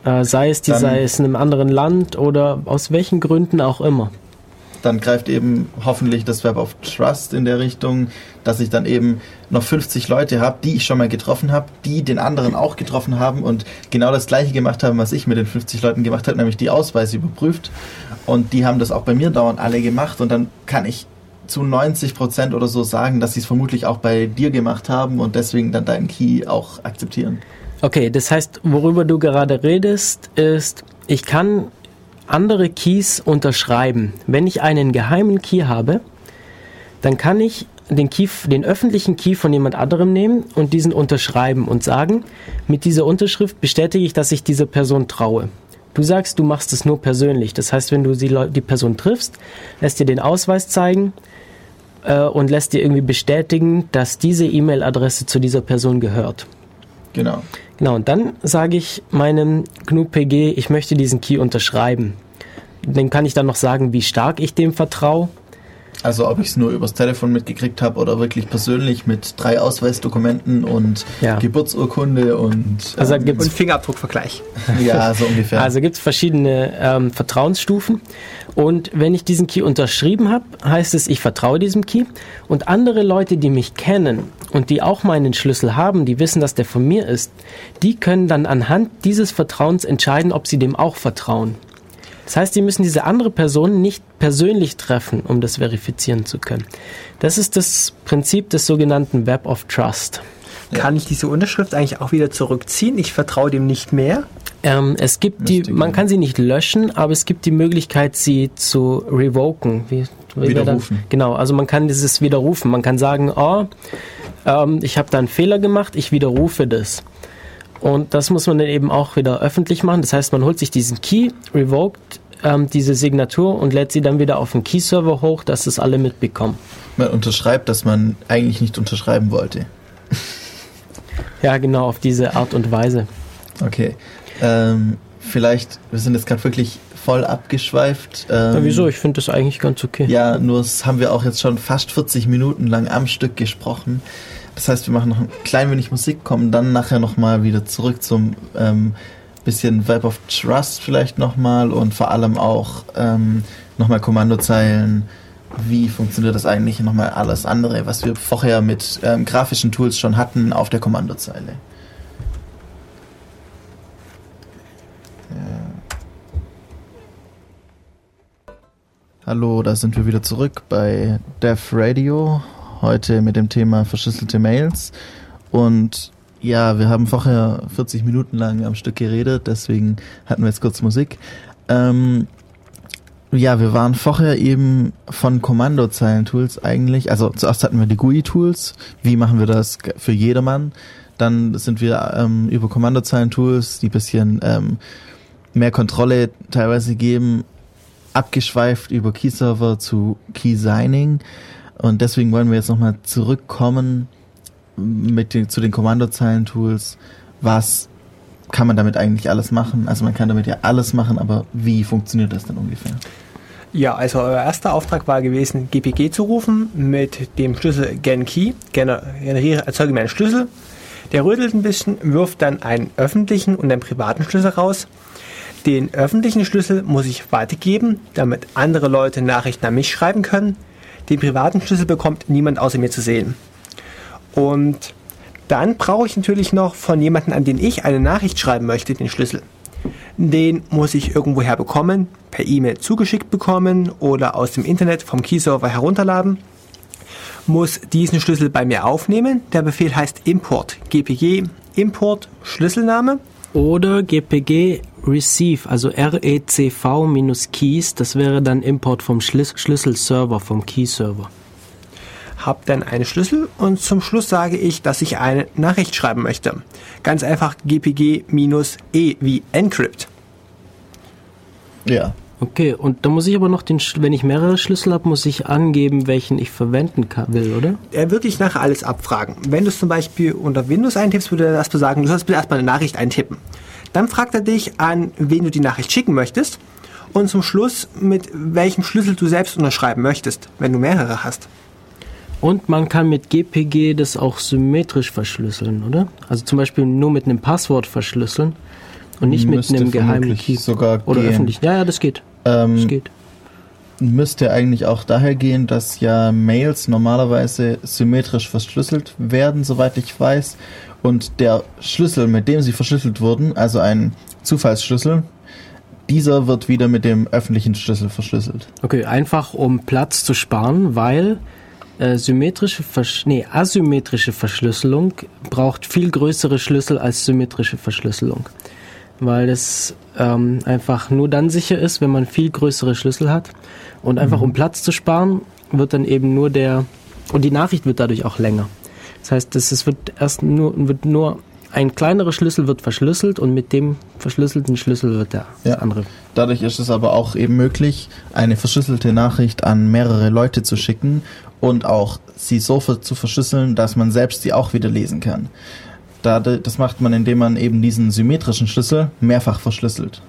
Äh, sei es die, Dann- sei es in einem anderen Land oder aus welchen Gründen auch immer. Dann greift eben hoffentlich das Web of Trust in der Richtung, dass ich dann eben noch 50 Leute habe, die ich schon mal getroffen habe, die den anderen auch getroffen haben und genau das gleiche gemacht haben, was ich mit den 50 Leuten gemacht habe, nämlich die Ausweise überprüft. Und die haben das auch bei mir dauernd alle gemacht und dann kann ich zu 90 Prozent oder so sagen, dass sie es vermutlich auch bei dir gemacht haben und deswegen dann deinen Key auch akzeptieren. Okay, das heißt, worüber du gerade redest, ist, ich kann andere Keys unterschreiben. Wenn ich einen geheimen Key habe, dann kann ich den, Key, den öffentlichen Key von jemand anderem nehmen und diesen unterschreiben und sagen, mit dieser Unterschrift bestätige ich, dass ich dieser Person traue. Du sagst, du machst es nur persönlich. Das heißt, wenn du die, Person triffst, lässt dir den Ausweis zeigen äh, und lässt dir irgendwie bestätigen, dass diese E-Mail-Adresse zu dieser Person gehört. Genau. Genau, und dann sage ich meinem GNU-PG, ich möchte diesen Key unterschreiben. Dann kann ich dann noch sagen, wie stark ich dem vertraue. Also ob ich es nur übers Telefon mitgekriegt habe oder wirklich persönlich mit drei Ausweisdokumenten und Ja. Geburtsurkunde und Also ähm, gibt's- Und Fingerabdruckvergleich. ja so ungefähr. Also gibt es verschiedene ähm, Vertrauensstufen. Und wenn ich diesen Key unterschrieben habe, heißt es, ich vertraue diesem Key. Und andere Leute, die mich kennen und die auch meinen Schlüssel haben, die wissen, dass der von mir ist, die können dann anhand dieses Vertrauens entscheiden, ob sie dem auch vertrauen. Das heißt, sie müssen diese andere Person nicht persönlich treffen, um das verifizieren zu können. Das ist das Prinzip des sogenannten Web of Trust. Kann ich diese Unterschrift eigentlich auch wieder zurückziehen? Ich vertraue dem nicht mehr. Ähm, es gibt die, man kann sie nicht löschen, aber es gibt die Möglichkeit, sie zu revoken. Wie, wie Widerrufen. Dann, genau, also man kann dieses widerrufen. Man kann sagen, oh, ähm, ich habe da einen Fehler gemacht, ich widerrufe das. Und das muss man dann eben auch wieder öffentlich machen. Das heißt, man holt sich diesen Key, revoked ähm, diese Signatur und lädt sie dann wieder auf den Key-Server hoch, dass es alle mitbekommen. man unterschreibt, dass man eigentlich nicht unterschreiben wollte. Ja, genau, auf diese Art und Weise. Okay. Ähm, vielleicht, wir sind jetzt gerade wirklich voll abgeschweift. Ähm, Ja, wieso? Ich finde das eigentlich ganz okay. Ja, nur das haben wir auch jetzt schon fast 40 Minuten lang am Stück gesprochen. Das heißt, wir machen noch ein klein wenig Musik, kommen dann nachher nochmal wieder zurück zum ähm, bisschen Web of Trust vielleicht nochmal und vor allem auch ähm, nochmal Kommandozeilen wie funktioniert das eigentlich nochmal alles andere, was wir vorher mit ähm, grafischen Tools schon hatten auf der Kommandozeile. Hallo, da sind wir wieder zurück bei Dev Radio. Heute mit dem Thema verschlüsselte Mails. Und ja, wir haben vorher 40 Minuten lang am Stück geredet, deswegen hatten wir jetzt kurz Musik. Ähm, ja, wir waren vorher eben von Kommandozeilen-Tools eigentlich. Also zuerst hatten wir die GUI-Tools. Wie machen wir das für jedermann? Dann sind wir ähm, über Kommandozeilen-Tools, die bisschen ähm, mehr Kontrolle teilweise geben, abgeschweift über Key-Server zu Key-Signing. Und deswegen wollen wir jetzt nochmal zurückkommen mit den, zu den Kommandozeilen-Tools. Was kann man damit eigentlich alles machen? Also man kann damit ja alles machen, aber wie funktioniert das denn ungefähr? Ja, also euer erster Auftrag war gewesen, GPG zu rufen mit dem Schlüssel GenKey, generiere, erzeuge mir einen Schlüssel. Der rödelt ein bisschen, wirft dann einen öffentlichen und einen privaten Schlüssel raus. Den öffentlichen Schlüssel muss ich weitergeben, damit andere Leute Nachrichten an mich schreiben können. Den privaten Schlüssel bekommt niemand außer mir zu sehen. Und dann brauche ich natürlich noch von jemandem, an den ich eine Nachricht schreiben möchte, den Schlüssel. Den muss ich irgendwoher bekommen, per E-Mail zugeschickt bekommen oder aus dem Internet vom Keyserver herunterladen. Muss diesen Schlüssel bei mir aufnehmen. Der Befehl heißt import gpg import Schlüsselname oder GPG Receive, also RECV minus Keys, das wäre dann Import vom Schlüs Schlüsselserver, vom Key-Server. Hab dann einen Schlüssel und zum Schluss sage ich, dass ich eine Nachricht schreiben möchte. Ganz einfach GPG minus E wie Encrypt. Ja. Okay, und da muss ich aber noch den, wenn ich mehrere Schlüssel habe, muss ich angeben, welchen ich verwenden kann, will, oder? Er wird dich nachher alles abfragen. Wenn du es zum Beispiel unter Windows eintippst, würde er erstmal sagen, du sollst bitte erstmal eine Nachricht eintippen. Dann fragt er dich an, wen du die Nachricht schicken möchtest und zum Schluss, mit welchem Schlüssel du selbst unterschreiben möchtest, wenn du mehrere hast. Und man kann mit GPG das auch symmetrisch verschlüsseln, oder? Also zum Beispiel nur mit einem Passwort verschlüsseln und nicht Müsste mit einem geheimen Key. Sogar oder gehen. öffentlich. Ja, ja, das geht. Ähm, das geht. Müsste eigentlich auch daher gehen, dass ja Mails normalerweise symmetrisch verschlüsselt werden, soweit ich weiß. Und der Schlüssel, mit dem sie verschlüsselt wurden, also ein Zufallsschlüssel, dieser wird wieder mit dem öffentlichen Schlüssel verschlüsselt. Okay, einfach um Platz zu sparen, weil äh, symmetrische Versch nee, asymmetrische Verschlüsselung braucht viel größere Schlüssel als symmetrische Verschlüsselung. Weil es ähm, einfach nur dann sicher ist, wenn man viel größere Schlüssel hat. Und einfach mhm. um Platz zu sparen, wird dann eben nur der, und die Nachricht wird dadurch auch länger. Das heißt, es wird erst nur, wird nur ein kleinerer Schlüssel wird verschlüsselt und mit dem verschlüsselten Schlüssel wird der ja. andere. Dadurch ist es aber auch eben möglich, eine verschlüsselte Nachricht an mehrere Leute zu schicken und auch sie so zu verschlüsseln, dass man selbst sie auch wieder lesen kann. Das macht man, indem man eben diesen symmetrischen Schlüssel mehrfach verschlüsselt.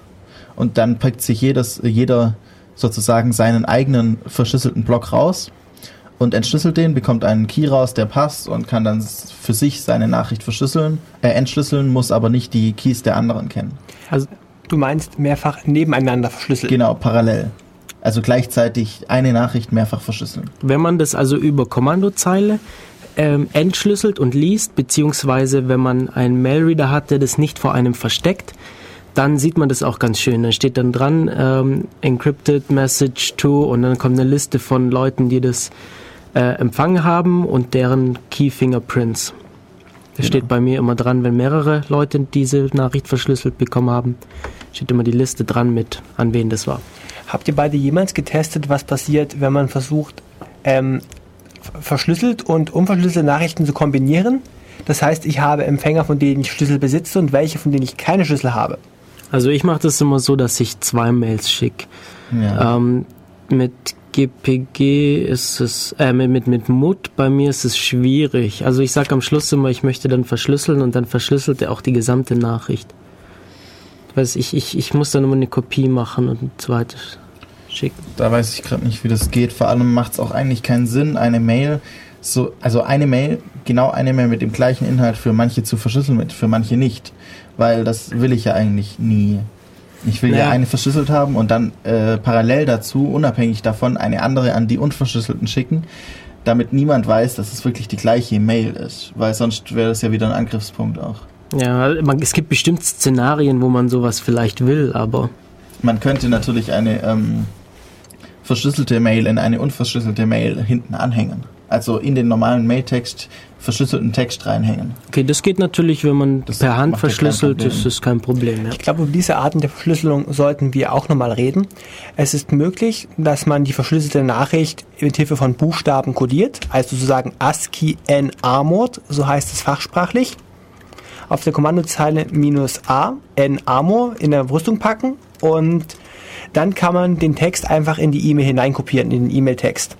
Und dann pickt sich jedes, jeder sozusagen seinen eigenen verschlüsselten Block raus und entschlüsselt den, bekommt einen Key raus, der passt und kann dann für sich seine Nachricht verschlüsseln, äh, entschlüsseln, muss aber nicht die Keys der anderen kennen. Also du meinst mehrfach nebeneinander verschlüsseln? Genau, parallel. Also gleichzeitig eine Nachricht mehrfach verschlüsseln. Wenn man das also über Kommandozeile ähm, entschlüsselt und liest, beziehungsweise wenn man einen Mailreader hat, der das nicht vor einem versteckt, dann sieht man das auch ganz schön. Da steht dann dran, ähm, Encrypted Message to und dann kommt eine Liste von Leuten, die das äh, empfangen haben und deren Key Fingerprints. Das genau. steht bei mir immer dran, wenn mehrere Leute diese Nachricht verschlüsselt bekommen haben, steht immer die Liste dran mit, an wen das war. Habt ihr beide jemals getestet, was passiert, wenn man versucht, ähm, verschlüsselt und unverschlüsselte Nachrichten zu kombinieren? Das heißt, ich habe Empfänger, von denen ich Schlüssel besitze und welche, von denen ich keine Schlüssel habe. Also ich mache das immer so, dass ich zwei Mails schicke. Ja. Ähm, mit GPG ist es, äh, mit, mit MUT bei mir ist es schwierig. Also ich sage am Schluss immer, ich möchte dann verschlüsseln und dann verschlüsselt er auch die gesamte Nachricht. Weiß ich, ich, ich muss dann immer eine Kopie machen und ein zweites schicken. Da weiß ich gerade nicht, wie das geht. Vor allem macht es auch eigentlich keinen Sinn, eine Mail, so, also eine Mail, genau eine Mail mit dem gleichen Inhalt für manche zu verschlüsseln, für manche nicht. Weil das will ich ja eigentlich nie. Ich will Naja. ja eine verschlüsselt haben und dann äh, parallel dazu, unabhängig davon, eine andere an die unverschlüsselten schicken, damit niemand weiß, dass es wirklich die gleiche Mail ist. Weil sonst wäre das ja wieder ein Angriffspunkt auch. Ja, man, es gibt bestimmt Szenarien, wo man sowas vielleicht will, aber Man könnte natürlich eine ähm, verschlüsselte Mail in eine unverschlüsselte Mail hinten anhängen. Also in den normalen Mailtext verschlüsselten Text reinhängen. okay, das geht natürlich, wenn man Das per Hand verschlüsselt, ist das kein Problem. Ja. Ich glaube, über diese Arten der Verschlüsselung sollten wir auch nochmal reden. Es ist möglich, dass man die verschlüsselte Nachricht mit Hilfe von Buchstaben kodiert, also sozusagen ASCII N-Armored, so heißt es fachsprachlich. Auf der Kommandozeile minus A, N-Armor in der Brüstung packen und dann kann man den Text einfach in die E-Mail hineinkopieren, in den E-Mail-Text.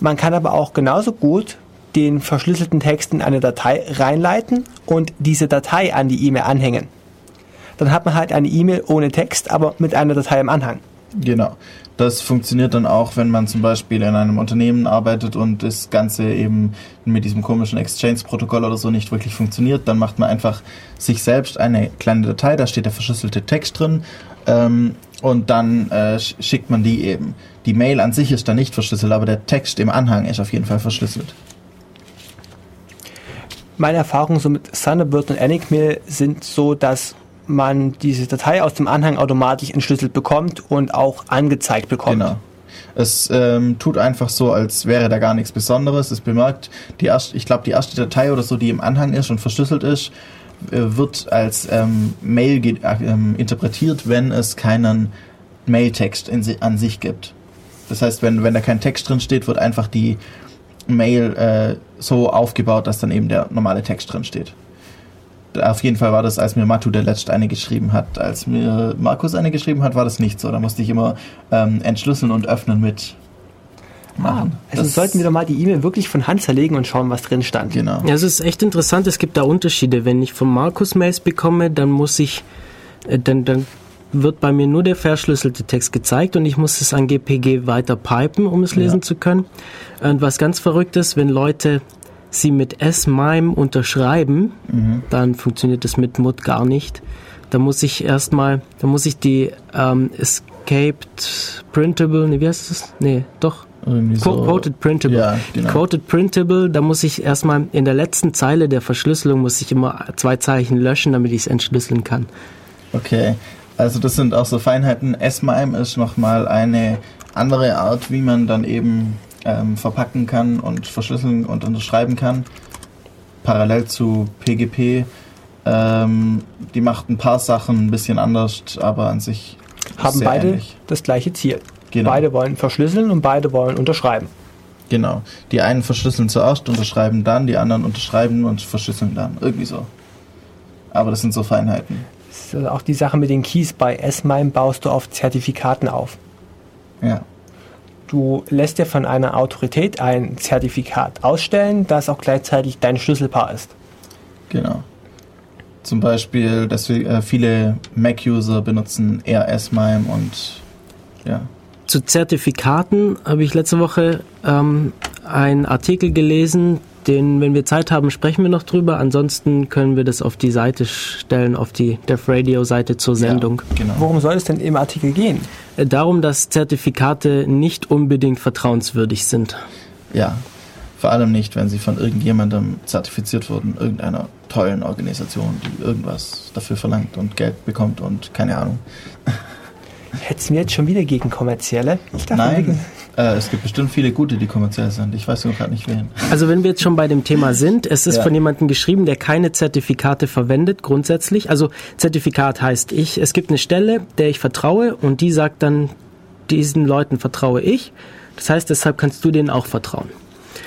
Man kann aber auch genauso gut den verschlüsselten Text in eine Datei reinleiten und diese Datei an die E-Mail anhängen dann hat man halt eine E-Mail ohne Text, aber mit einer Datei im Anhang. Genau. Das funktioniert dann auch, wenn man zum Beispiel in einem Unternehmen arbeitet und das Ganze eben mit diesem komischen Exchange-Protokoll oder so nicht wirklich funktioniert. Dann macht man einfach sich selbst eine kleine Datei, da steht der verschlüsselte Text drin ähm, und dann äh, sch- schickt man die eben. Die Mail an sich ist dann nicht verschlüsselt, aber der Text im Anhang ist auf jeden Fall verschlüsselt. Meine Erfahrungen so mit Thunderbird und Enigmail sind so, dass man diese Datei aus dem Anhang automatisch entschlüsselt bekommt und auch angezeigt bekommt. Genau. Es ähm, tut einfach so, als wäre da gar nichts Besonderes. Es bemerkt, die erste, ich glaube, die erste Datei oder so, die im Anhang ist und verschlüsselt ist, äh, wird als ähm, Mail äh, ähm, interpretiert, wenn es keinen Mailtext si an sich gibt. Das heißt, wenn, wenn da kein Text drin steht, wird einfach die Mail äh, so aufgebaut, dass dann eben der normale Text drin steht. Auf jeden Fall war das, als mir Matu der letzte eine geschrieben hat. Als mir Markus eine geschrieben hat, war das nicht so. Da musste ich immer ähm, entschlüsseln und öffnen mit machen. Also Das- sollten wir doch mal die E-Mail wirklich von Hand zerlegen und schauen, was drin stand. Genau. Ja, es ist echt interessant, es gibt da Unterschiede. Wenn ich von Markus Mails bekomme, dann muss ich, äh, dann, dann wird bei mir nur der verschlüsselte Text gezeigt und ich muss es an GPG weiter pipen, um es lesen Ja. zu können. Und was ganz verrückt ist, wenn Leute sie mit S-MIME unterschreiben, Mhm. dann funktioniert das mit MUT gar nicht. Da muss ich erstmal, da muss ich die ähm, Escaped Printable, nee, wie heißt das? Nee, doch. Qu- Quoted Printable. Ja, genau. Quoted Printable, da muss ich erstmal in der letzten Zeile der Verschlüsselung muss ich immer zwei Zeichen löschen, damit ich es entschlüsseln kann. Okay, also das sind auch so Feinheiten. S-MIME ist nochmal eine andere Art, wie man dann eben ähm, verpacken kann und verschlüsseln und unterschreiben kann. Parallel zu PGP. Ähm, die macht ein paar Sachen ein bisschen anders, aber an sich Haben beide ähnlich. das gleiche Ziel. Genau. Beide wollen verschlüsseln und beide wollen unterschreiben. Genau. Die einen verschlüsseln zuerst, unterschreiben dann, die anderen unterschreiben und verschlüsseln dann. Irgendwie so. Aber das sind so Feinheiten. Das ist also auch die Sache mit den Keys bei S-MIME baust du auf Zertifikaten auf. Ja. Du lässt dir von einer Autorität ein Zertifikat ausstellen, das auch gleichzeitig dein Schlüsselpaar ist. Genau. Zum Beispiel, dass wir, äh, viele Mac-User benutzen eher S-MIME und ja. Zu Zertifikaten habe ich letzte Woche ähm, einen Artikel gelesen, den, wenn wir Zeit haben, sprechen wir noch drüber. Ansonsten können wir das auf die Seite stellen, auf die Def Radio Seite zur Sendung. Ja, genau. Worum soll es denn im Artikel gehen? Äh, Darum, dass Zertifikate nicht unbedingt vertrauenswürdig sind. Ja. Vor allem nicht, wenn sie von irgendjemandem zertifiziert wurden, irgendeiner tollen Organisation, die irgendwas dafür verlangt und Geld bekommt und keine Ahnung. Hätten wir jetzt schon wieder gegen kommerzielle? Ich dachte, Nein, äh, es gibt bestimmt viele gute, die kommerziell sind. Ich weiß nur gerade nicht wen. Also wenn wir jetzt schon bei dem Thema sind, es ist Ja. von jemandem geschrieben, der keine Zertifikate verwendet grundsätzlich. Also Zertifikat heißt ich, es gibt eine Stelle, der ich vertraue und die sagt dann, diesen Leuten vertraue ich. Das heißt, deshalb kannst du denen auch vertrauen.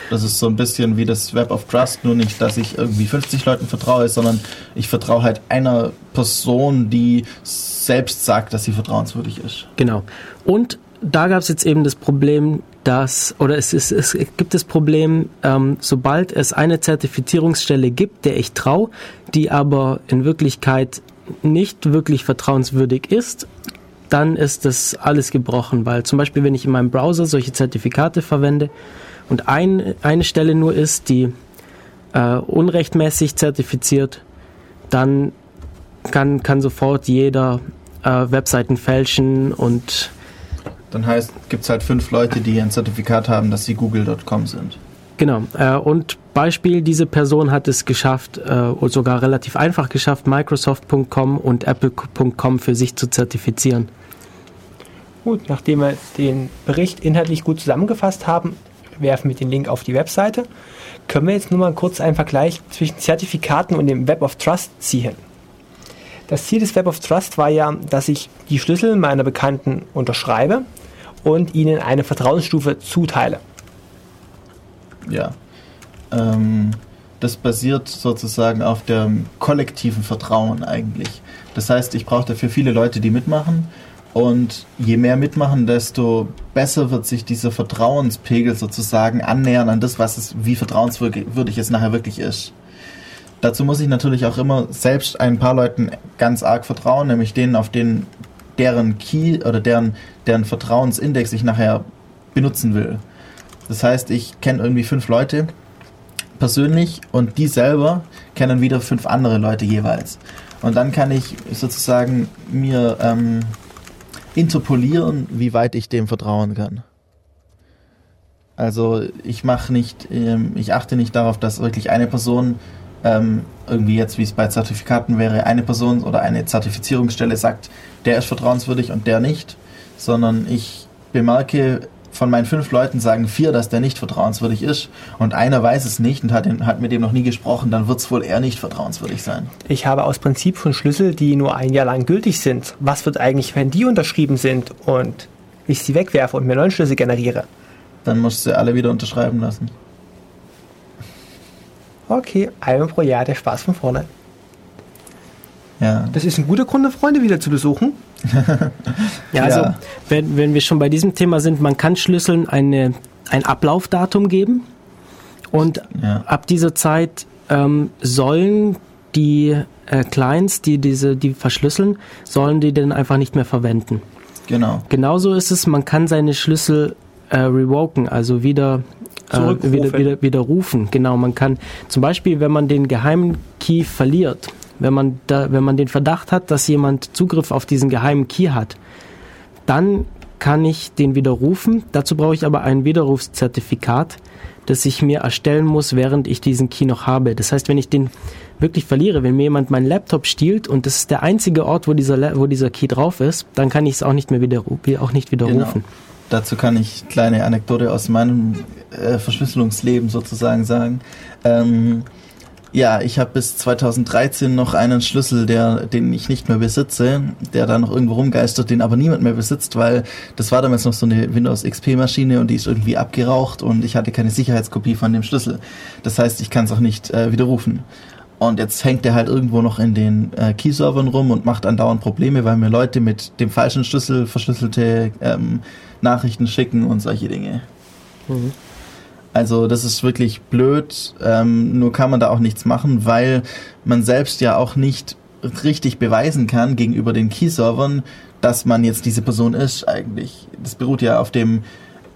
Das ist so ein bisschen wie das Web of Trust, nur nicht, dass ich irgendwie 50 Leuten vertraue, sondern ich vertraue halt einer Person, die selbst sagt, dass sie vertrauenswürdig ist. Genau. Und da gab es jetzt eben das Problem, dass, oder es, ist, es gibt das Problem, ähm, sobald es eine Zertifizierungsstelle gibt, der ich traue, die aber in Wirklichkeit nicht wirklich vertrauenswürdig ist, dann ist das alles gebrochen, weil zum Beispiel, wenn ich in meinem Browser solche Zertifikate verwende und ein, eine Stelle nur ist, die äh, unrechtmäßig zertifiziert, dann kann, kann sofort jeder äh, Webseiten fälschen und Dann heißt, gibt es halt fünf Leute, die ein Zertifikat haben, dass sie google.com sind. Genau. Äh, und Beispiel, diese Person hat es geschafft, äh, und sogar relativ einfach geschafft, Microsoft.com und Apple.com für sich zu zertifizieren. Gut, nachdem wir den Bericht inhaltlich gut zusammengefasst haben, werfen wir den Link auf die Webseite. Können wir jetzt nur mal kurz einen Vergleich zwischen Zertifikaten und dem Web of Trust ziehen. Das Ziel des Web of Trust war ja, dass ich die Schlüssel meiner Bekannten unterschreibe und ihnen eine Vertrauensstufe zuteile. Ja. Ähm, das basiert sozusagen auf dem kollektiven Vertrauen eigentlich. Das heißt, ich brauche dafür viele Leute, die mitmachen. Und je mehr mitmachen, desto besser wird sich dieser Vertrauenspegel sozusagen annähern an das, was es, wie vertrauenswürdig es nachher wirklich ist. Dazu muss ich natürlich auch immer selbst ein paar Leuten ganz arg vertrauen, nämlich denen, auf denen deren Key oder deren, deren Vertrauensindex ich nachher benutzen will. Das heißt, ich kenne irgendwie fünf Leute persönlich und die selber kennen wieder fünf andere Leute jeweils. Und dann kann ich sozusagen mir ähm, interpolieren, wie weit ich dem vertrauen kann. Also ich mache nicht, ähm, ich achte nicht darauf, dass wirklich eine Person ähm, irgendwie jetzt, wie es bei Zertifikaten wäre, eine Person oder eine Zertifizierungsstelle sagt, der ist vertrauenswürdig und der nicht, sondern ich bemerke, von meinen fünf Leuten sagen vier, dass der nicht vertrauenswürdig ist und einer weiß es nicht und hat, den, hat mit dem noch nie gesprochen, dann wird es wohl eher nicht vertrauenswürdig sein. Ich habe aus Prinzip schon Schlüssel, die nur ein Jahr lang gültig sind. Was wird eigentlich, wenn die unterschrieben sind und ich sie wegwerfe und mir neuen Schlüssel generiere? Dann musst du sie alle wieder unterschreiben lassen. Okay, einmal pro Jahr der Spaß von vorne. Ja. Das ist ein guter Grund, Freunde wieder zu besuchen. Ja, also Ja. wenn, wenn wir schon bei diesem Thema sind, man kann Schlüsseln eine, ein Ablaufdatum geben und Ja. ab dieser Zeit ähm, sollen die äh, Clients, die diese, die verschlüsseln, sollen die dann einfach nicht mehr verwenden. Genau. Genauso ist es, man kann seine Schlüssel äh, revoken, also wieder, äh, Zurückrufen. wieder, wieder, widerrufen. Genau, man kann zum Beispiel, wenn man den geheimen Key verliert, wenn man, da, wenn man den Verdacht hat, dass jemand Zugriff auf diesen geheimen Key hat, dann kann ich den widerrufen. Dazu brauche ich aber ein Widerrufszertifikat, das ich mir erstellen muss, während ich diesen Key noch habe. Das heißt, wenn ich den wirklich verliere, wenn mir jemand meinen Laptop stiehlt und das ist der einzige Ort, wo dieser, wo dieser Key drauf ist, dann kann ich es auch nicht mehr widerru auch nicht widerrufen. Dazu kann ich kleine Anekdote aus meinem äh, Verschlüsselungsleben sozusagen sagen. Ähm, ja, ich habe bis 2013 noch einen Schlüssel, der, den ich nicht mehr besitze, der da noch irgendwo rumgeistert, den aber niemand mehr besitzt, weil das war damals noch so eine Windows XP Maschine und die ist irgendwie abgeraucht und ich hatte keine Sicherheitskopie von dem Schlüssel. Das heißt, ich kann es auch nicht äh, widerrufen. Und jetzt hängt der halt irgendwo noch in den äh, Key-Servern rum und macht andauernd Probleme, weil mir Leute mit dem falschen Schlüssel verschlüsselte ähm, Nachrichten schicken und solche Dinge. Mhm. Also das ist wirklich blöd, ähm, nur kann man da auch nichts machen, weil man selbst ja auch nicht richtig beweisen kann gegenüber den Key-Servern, dass man jetzt diese Person ist eigentlich. Das beruht ja auf dem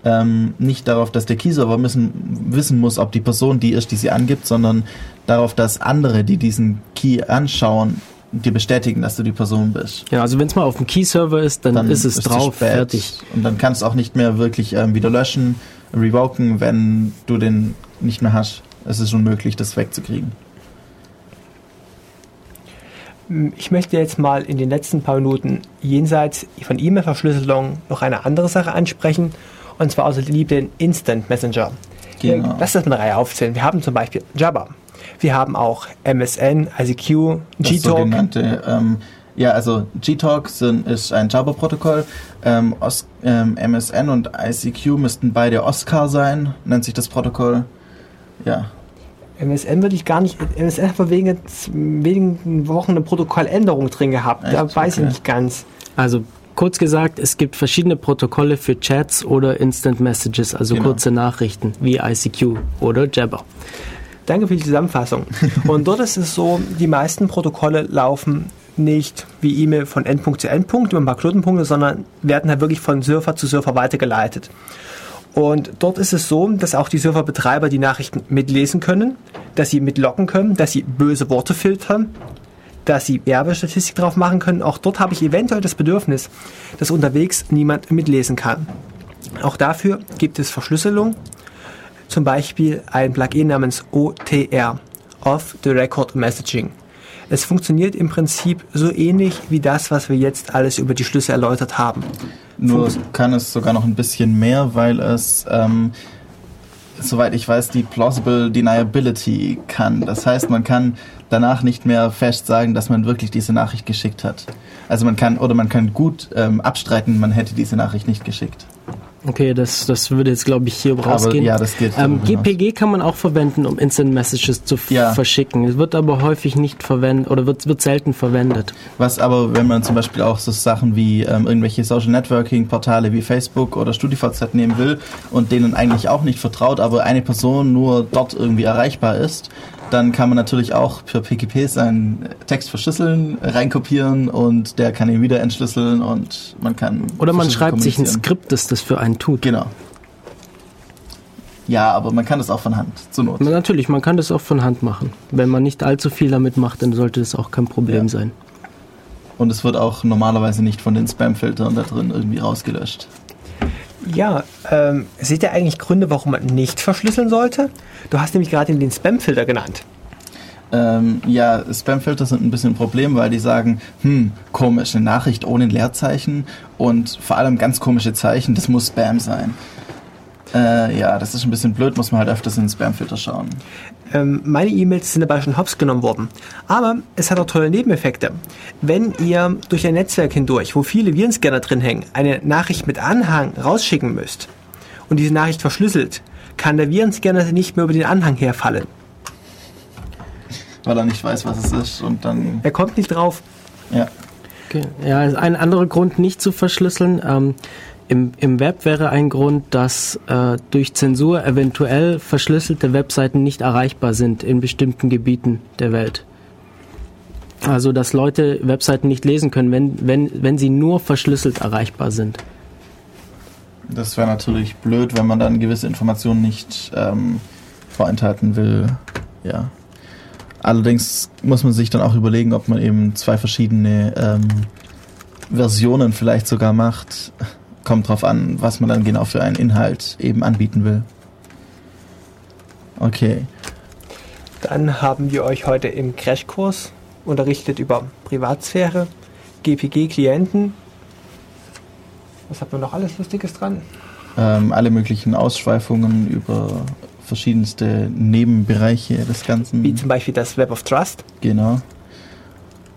ähm, nicht darauf, dass der Key-Server wissen muss, ob die Person die ist, die sie angibt, sondern darauf, dass andere, die diesen Key anschauen, dir bestätigen, dass du die Person bist. Ja, also wenn es mal auf dem Key-Server ist, dann, ist es drauf, spät. fertig. Und dann kannst du auch nicht mehr wirklich ähm, wieder löschen, revoken, wenn du den nicht mehr hast. Es ist unmöglich, das wegzukriegen. Ich möchte jetzt mal in den letzten paar Minuten jenseits von E-Mail-Verschlüsselung noch eine andere Sache ansprechen, und zwar also die lieben Instant Messenger. Genau. Lass das mal eine Reihe aufzählen. Wir haben zum Beispiel Jabba. Wir haben auch MSN, ICQ, Das Gtalk. ähm, ja, also Gtalk ist ein Java-Protokoll. Ähm, ähm, MSN und ICQ müssten beide Oscar sein, nennt sich das Protokoll. Ja, MSN würde ich gar nicht. MSN hat vor wenigen, wenigen Wochen eine Protokolländerung drin gehabt. da Echt? weiß ich Okay. nicht ganz. Also kurz gesagt, es gibt verschiedene Protokolle für Chats oder Instant Messages, also Genau. kurze Nachrichten wie ICQ oder Jabber. Danke für die Zusammenfassung. Und dort ist es so, die meisten Protokolle laufen nicht wie E-Mail von Endpunkt zu Endpunkt über ein paar Knotenpunkte, sondern werden halt wirklich von Surfer zu Surfer weitergeleitet. Und dort ist es so, dass auch die Surferbetreiber die Nachrichten mitlesen können, dass sie mitloggen können, dass sie böse Worte filtern, dass Sie Werbestatistik drauf machen können. Auch dort habe ich eventuell das Bedürfnis, dass unterwegs niemand mitlesen kann. Auch dafür gibt es Verschlüsselung, zum Beispiel ein Plugin namens OTR, Off the Record Messaging. Es funktioniert im Prinzip so ähnlich wie das, was wir jetzt alles über die Schlüsse erläutert haben. Nur kann es sogar noch ein bisschen mehr, weil es, ähm, soweit ich weiß, die Plausible Deniability kann. Das heißt, man kann danach nicht mehr fest sagen, dass man wirklich diese Nachricht geschickt hat. Also man kann, oder man kann gut ähm, abstreiten, man hätte diese Nachricht nicht geschickt. Okay, das, das würde jetzt, glaube ich, hier rausgehen. ja, das geht Ähm, darüber hinaus. GPG kann man auch verwenden, um Instant Messages zu Ja. verschicken. Es wird aber häufig nicht verwendet oder wird, wird selten verwendet. Was aber, wenn man zum Beispiel auch so Sachen wie ähm, irgendwelche Social Networking Portale wie Facebook oder StudiVZ nehmen will und denen eigentlich auch nicht vertraut, aber eine Person nur dort irgendwie erreichbar ist, dann kann man natürlich auch per PGP seinen Text verschlüsseln, reinkopieren und der kann ihn wieder entschlüsseln und man kann. Oder man schreibt sich ein. Skript, das das für einen tut. Genau. Ja, aber man kann das auch von Hand, zur Not. Natürlich, man kann das auch von Hand machen. Wenn man nicht allzu viel damit macht, dann sollte das auch kein Problem Ja. sein. Und es wird auch normalerweise nicht von den Spam-Filtern da drin irgendwie rausgelöscht. Ja, ähm, seht ihr eigentlich Gründe, warum man nicht verschlüsseln sollte? Du hast nämlich gerade den Spam-Filter genannt. Ähm, ja, Spamfilter sind ein bisschen ein Problem, weil die sagen, hm, komisch, eine Nachricht ohne Leerzeichen und vor allem ganz komische Zeichen, das muss Spam sein. Äh, ja, das ist ein bisschen blöd, muss man halt öfters in den Spamfilter schauen. Ähm, meine E-Mails sind dabei schon hops genommen worden. Aber es hat auch tolle Nebeneffekte. Wenn ihr durch ein Netzwerk hindurch, wo viele Virenscanner drin hängen, eine Nachricht mit Anhang rausschicken müsst und diese Nachricht verschlüsselt, kann der Virenscanner nicht mehr über den Anhang herfallen. Weil er nicht weiß, was es ist und dann, Er kommt nicht drauf. ja. Okay. Ja, ein anderer Grund, nicht zu verschlüsseln. Ähm, im, Im Web wäre ein Grund, dass äh, durch Zensur eventuell verschlüsselte Webseiten nicht erreichbar sind in bestimmten Gebieten der Welt. Also, dass Leute Webseiten nicht lesen können, wenn, wenn, wenn sie nur verschlüsselt erreichbar sind. Das wäre natürlich blöd, wenn man dann gewisse Informationen nicht ähm, vorenthalten will. Ja. Allerdings muss man sich dann auch überlegen, ob man eben zwei verschiedene ähm, Versionen vielleicht sogar macht. Kommt drauf an, was man dann genau für einen Inhalt eben anbieten will. Okay. Dann haben wir euch heute im Crashkurs unterrichtet über Privatsphäre, GPG-Klienten. Was hat man noch alles Lustiges dran? Ähm, alle möglichen Ausschweifungen über verschiedenste Nebenbereiche des Ganzen. Wie zum Beispiel das Web of Trust. Genau.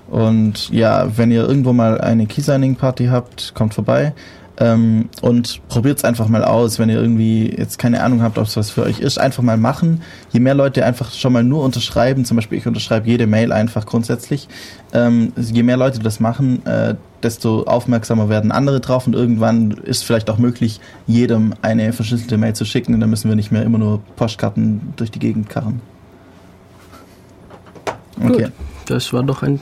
Und ja, wenn ihr irgendwo mal eine Keysigning-Party habt, kommt vorbei. Ähm, und probiert es einfach mal aus, wenn ihr irgendwie jetzt keine Ahnung habt, ob es was für euch ist, einfach mal machen. Je mehr Leute einfach schon mal nur unterschreiben, zum Beispiel ich unterschreibe jede Mail einfach grundsätzlich, ähm, je mehr Leute das machen, äh, desto aufmerksamer werden andere drauf und irgendwann ist vielleicht auch möglich, jedem eine verschlüsselte Mail zu schicken und dann müssen wir nicht mehr immer nur Postkarten durch die Gegend karren. Okay, Gut. Das war doch ein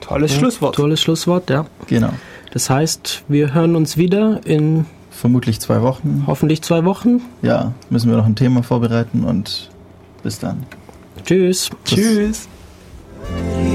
Tolles ja, Schlusswort. tolles Schlusswort, ja. genau. Das heißt, wir hören uns wieder in. Vermutlich zwei Wochen. Hoffentlich zwei Wochen. Ja, müssen wir noch ein Thema vorbereiten und bis dann. Tschüss. Tschüss. Tschüss.